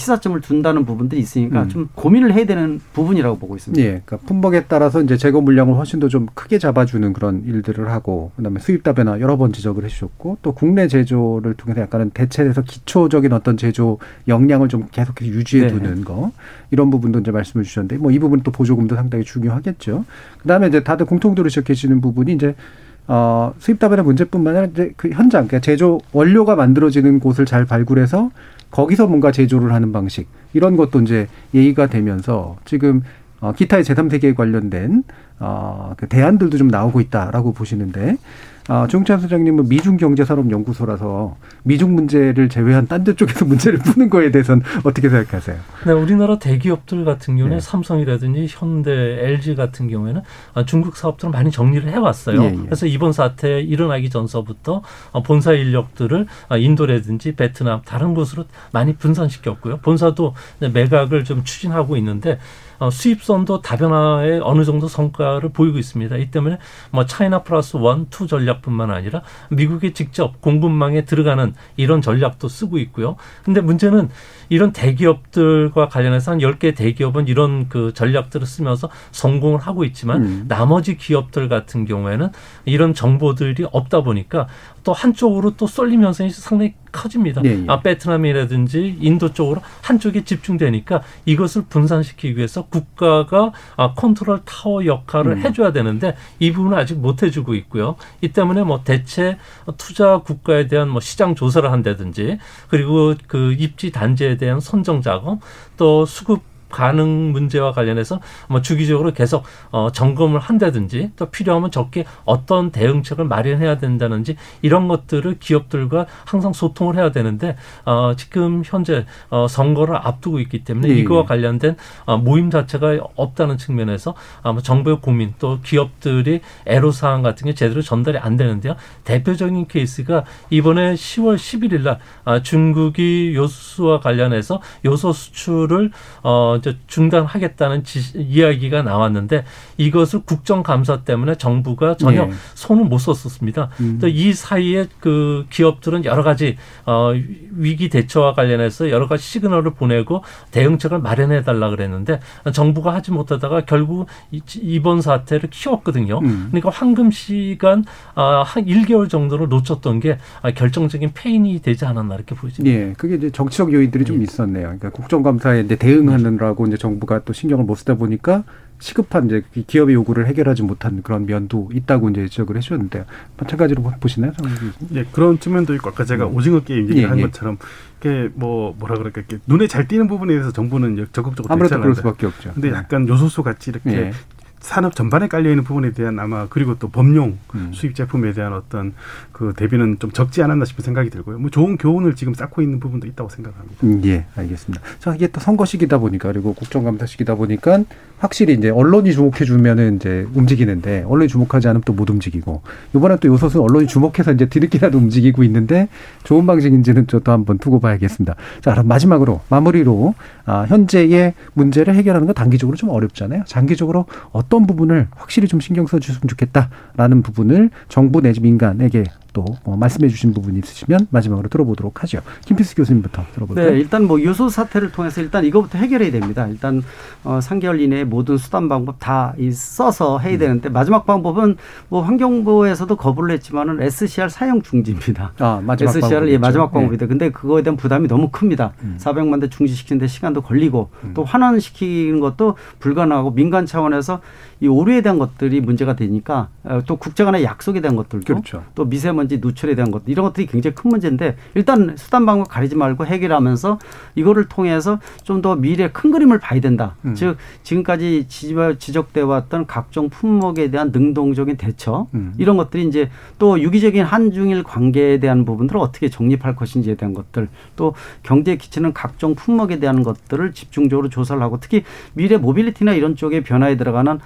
시사점을 둔다는 부분들이 있으니까 음. 좀 고민을 해야 되는 부분이라고 보고 있습니다. 예, 그러니까 품목에 따라서 이제 재고 물량을 훨씬 더 좀 크게 잡아주는 그런 일들을 하고 그다음에 수입 다변화 여러 번 지적을 해주셨고 또 국내 제조를 통해서 약간은 대체해서 기초적인 어떤 제조 역량을 좀 계속해서 유지해두는 네. 거 이런 부분도 이제 말씀을 주셨는데 뭐 이 부분 또 보조금도 상당히 중요하겠죠. 그다음에 이제 다들 공통적으로 지적해주시는 부분이 이제 어, 수입 다변화 문제뿐만 아니라 이제 그 현장, 그러니까 제조 원료가 만들어지는 곳을 잘 발굴해서 거기서 뭔가 제조를 하는 방식 이런 것도 이제 예의가 되면서 지금 어, 기타의 제3세계에 관련된 어, 그 대안들도 좀 나오고 있다라고 보시는데 어, 조영찬 소장님은 미중 경제산업연구소라서 미중 문제를 제외한 딴 데 쪽에서 문제를 푸는 거에 대해서는 어떻게 생각하세요? 네, 우리나라 대기업들 같은 경우는 네. 삼성이라든지 현대, LG 같은 경우에는 아, 중국 사업들을 많이 정리를 해왔어요. 예, 예. 그래서 이번 사태 일어나기 전서부터 어, 본사 인력들을 아, 인도라든지 베트남 다른 곳으로 많이 분산시켰고요. 본사도 매각을 좀 추진하고 있는데 어, 수입선도 다변화에 어느 정도 성과를 보이고 있습니다. 이 때문에 뭐 China plus one, two 전략뿐만 아니라 미국에 직접 공급망에 들어가는 이런 전략도 쓰고 있고요. 근데 문제는 이런 대기업들과 관련해서 한 10개 대기업은 이런 그 전략들을 쓰면서 성공을 하고 있지만 음. 나머지 기업들 같은 경우에는 이런 정보들이 없다 보니까 또 한쪽으로 또 쏠림 현상이 상당히 커집니다. 예, 예. 아, 베트남이라든지 인도 쪽으로 한쪽에 집중되니까 이것을 분산시키기 위해서 국가가 아, 컨트롤 타워 역할을 음. 해줘야 되는데 이 부분은 아직 못 해주고 있고요. 이 때문에 뭐 대체 투자 국가에 대한 뭐 시장 조사를 한다든지 그리고 그 입지 단지에 대한 선정 작업 또 수급 가능 문제와 관련해서 뭐 주기적으로 계속 어 점검을 한다든지 또 필요하면 적게 어떤 대응책을 마련해야 된다는지 이런 것들을 기업들과 항상 소통을 해야 되는데 어 지금 현재 어 선거를 앞두고 있기 때문에 예, 이거와 예. 관련된 어 모임 자체가 없다는 측면에서 아마 정부의 고민 또 기업들이 애로 사항 같은 게 제대로 전달이 안 되는데요. 대표적인 케이스가 이번에 10월 11일 날 아, 중국이 요소수와 관련해서 요소 수출을 어 이제 중단하겠다는 지, 이야기가 나왔는데 이것을 국정감사 때문에 정부가 전혀 예. 손을 못 썼었습니다. 음. 또이 사이에 그 기업들은 여러 가지 어 위기 대처와 관련해서 여러 가지 시그널을 보내고 대응책을 마련해 달라 그랬는데 정부가 하지 못하다가 결국 이- 이번 사태를 키웠거든요. 음. 그러니까 황금 시간 아, 한 1개월 정도를 놓쳤던 게 아, 결정적인 페인이 되지 않았나 이렇게 보여집니다. 예, 그게 이제 정치적 요인들이 좀 있었네요. 그러니까 국정감사에 대응하느라 고 이제 정부가 또 신경을 못 쓰다 보니까 시급한 이제 그 기업의 요구를 해결하지 못한 그런 면도 있다고 이제 지적을 해주셨는데 마찬가지로 보- 보시나요? 예, 그런 측면도 있고 아까 제가 음. 오징어 게임 얘기를 예, 한 예. 것처럼 이게 뭐 뭐라 그럴까 이렇게 눈에 잘 띄는 부분에 대해서 정부는 적극적으로 아무래도 그럴 수밖에 없죠. 근데 네. 약간 요소수 같이 이렇게 예. 산업 전반에 깔려 있는 부분에 대한 아마 그리고 또 범용 음. 수입 제품에 대한 어떤 그 대비는 좀 적지 않았나 싶은 생각이 들고요. 뭐 좋은 교훈을 지금 쌓고 있는 부분도 있다고 생각합니다. 음, 예, 알겠습니다. 자, 이게 또 선거 시기다 보니까 그리고 국정감사 시기다 보니까 확실히 이제 언론이 주목해 주면은 이제 움직이는데 언론이 주목하지 않으면 또 못 움직이고 이번에 또 요소수 언론이 주목해서 이제 뒤늦게라도 움직이고 있는데 좋은 방식인지는 저도 한번 두고 봐야겠습니다. 자, 그럼 마지막으로 마무리로 아, 현재의 문제를 해결하는 건 단기적으로 좀 어렵잖아요. 장기적으로 어떤 부분을 확실히 좀 신경 써주셨으면 좋겠다라는 부분을 정부 내지 민간에게 또 어, 말씀해 주신 부분이 있으시면 마지막으로 들어보도록 하죠. 김필수 교수님부터 들어볼까요? 네, 일단 뭐 요소 사태를 통해서 일단 이거부터 해결해야 됩니다. 일단 어 3개월 이내에 모든 수단 방법 다이 써서 해야 되는데 마지막 방법은 뭐 환경부에서도 거부를 했지만은 SCR 사용 중지입니다. 아, 마지막 SCR을 예, 방법이죠. 마지막 예. 방법이다. 근데 그거에 대한 부담이 너무 큽니다. 음. 400만 대 중지시키는데 시간도 걸리고 또 환원시키는 것도 불가능하고 민간 차원에서 이 오류에 대한 것들이 문제가 되니까 어, 또 국제 간의 약속에 대한 것들도 그렇죠. 또 미세먼지 누출에 대한 것 이런 것들이 굉장히 큰 문제인데 일단 수단 방법 가리지 말고 해결하면서 이거를 통해서 좀 더 미래 큰 그림을 봐야 된다. 음. 즉 지금까지 지적- 지적돼 왔던 각종 품목에 대한 능동적인 대처 음. 이런 것들이 이제 또 유기적인 한중일 관계에 대한 부분들을 어떻게 정립할 것인지에 대한 것들 또 경제에 끼치는 각종 품목에 대한 것들을 집중적으로 조사를 하고 특히 미래 모빌리티나 이런 쪽의 변화에 들어가는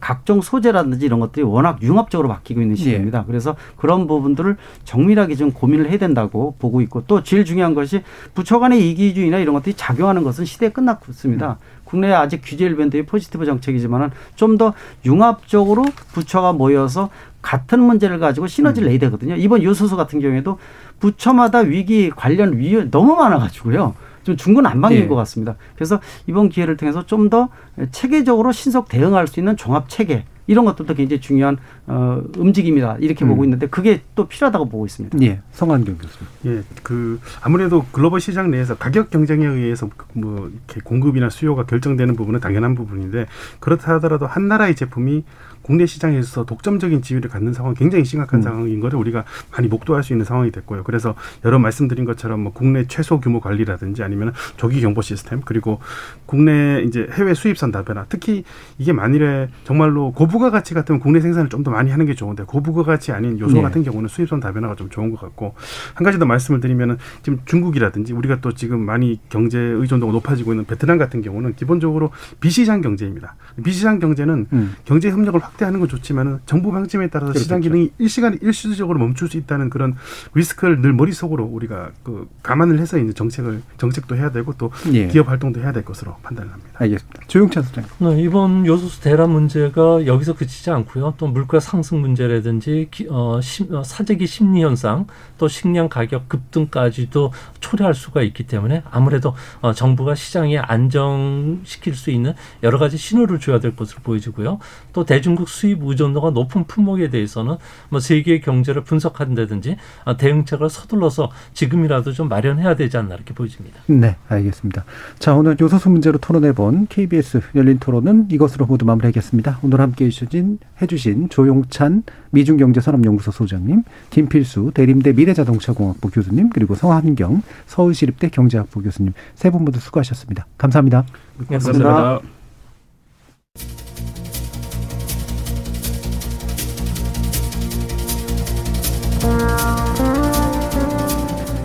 각종 소재라든지 이런 것들이 워낙 융합적으로 바뀌고 있는 시대입니다. 그래서 그런 부분들을 정밀하게 좀 고민을 해야 된다고 보고 있고 또 제일 중요한 것이 부처 간의 이기주의나 이런 것들이 작용하는 것은 시대에 끝났습니다. 국내에 아직 규제 일변도의 포지티브 정책이지만은 좀 더 융합적으로 부처가 모여서 같은 문제를 가지고 시너지를 내야 되거든요. 이번 요소수 같은 경우에도 부처마다 위기 관련 위원 너무 많아가지고요. 좀 중구난방인 예. 것 같습니다. 그래서 이번 기회를 통해서 좀 더 체계적으로 신속 대응할 수 있는 종합 체계 이런 것들도 굉장히 중요한 어, 움직임이다 이렇게 음. 보고 있는데 그게 또 필요하다고 보고 있습니다. 예, 성한경 교수님. 예, 그 아무래도 글로벌 시장 내에서 가격 경쟁에 의해서 뭐 이렇게 공급이나 수요가 결정되는 부분은 당연한 부분인데 그렇다 하더라도 한 나라의 제품이 국내 시장에서 독점적인 지위를 갖는 상황 은 굉장히 심각한 음. 상황인 거를 우리가 많이 목도할 수 있는 상황이 됐고요. 그래서 여러 말씀드린 것처럼 뭐 국내 최소 규모 관리라든지 아니면 조기 경보 시스템 그리고 국내 이제 해외 수입선 다변화 특히 이게 만일에 정말로 고부가 가치 같으면 국내 생산을 좀 더 많이 하는 게 좋은데 고부가 가치 아닌 요소 네. 같은 경우는 수입선 다변화가 좀 좋은 것 같고 한 가지 더 말씀을 드리면은 지금 중국이라든지 우리가 또 지금 많이 경제 의존도가 높아지고 있는 베트남 같은 경우는 기본적으로 비시장 경제입니다. 비시장 경제는 음. 경제 협력을 확 대하는 건 좋지만은 정부 방침에 따라서 시장 그렇겠죠. 기능이 일시간 일시적으로 멈출 수 있다는 그런 리스크를 늘 머릿속으로 우리가 그 감안을 해서 이제 정책을 정책도 해야 되고 또 예. 기업 활동도 해야 될 것으로 판단을 합니다. 알겠습니다. 조용찬 소장님. 네, 이번 요소수 대란 문제가 여기서 그치지 않고요. 또 물가 상승 문제라든지 기- 어, 심- 어, 사재기 심리 현상, 또 식량 가격 급등까지도 초래할 수가 있기 때문에 아무래도 어, 정부가 시장에 안정시킬 수 있는 여러 가지 신호를 줘야 될 것으로 보여지고요. 또 대중국 수입 의존도가 높은 품목에 대해서는 뭐 세계 경제를 분석한다든지 어, 대응책을 서둘러서 지금이라도 좀 마련해야 되지 않나 이렇게 보여집니다. 네, 알겠습니다. 자, 오늘 요소수 문제로 토론해본 KBS 열린 토론은 이것으로 모두 마무리하겠습니다. 오늘 함께 해주신, 해주신 조용찬 미중경제산업연구소 소장님, 김필수 대림대 미래자동차공학부 교수님, 그리고 성한경 서울시립대 경제학부 교수님 세 분 모두 수고하셨습니다. 감사합니다. 감사합니다.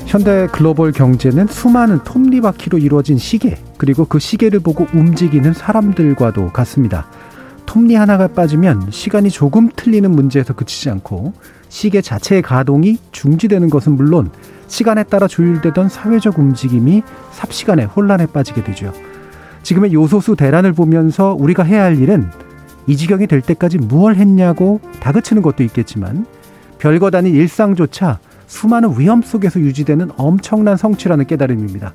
현대 글로벌 경제는 수많은 톱니바퀴로 이루어진 시계, 그리고 그 시계를 보고 움직이는 사람들과도 같습니다. 톱니 하나가 빠지면 시간이 조금 틀리는 문제에서 그치지 않고 시계 자체의 가동이 중지되는 것은 물론 시간에 따라 조율되던 사회적 움직임이 삽시간에 혼란에 빠지게 되죠. 지금의 요소수 대란을 보면서 우리가 해야 할 일은 이 지경이 될 때까지 무얼 했냐고 다그치는 것도 있겠지만 별것 아닌 일상조차 수많은 위험 속에서 유지되는 엄청난 성취라는 깨달음입니다.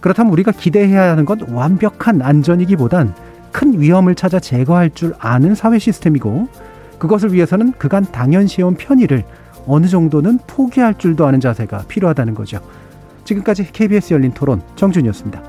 그렇다면 우리가 기대해야 하는 건 완벽한 안전이기보단 큰 위험을 찾아 제거할 줄 아는 사회 시스템이고 그것을 위해서는 그간 당연시해온 편의를 어느 정도는 포기할 줄도 아는 자세가 필요하다는 거죠. 지금까지 KBS 열린 토론 정준이었습니다.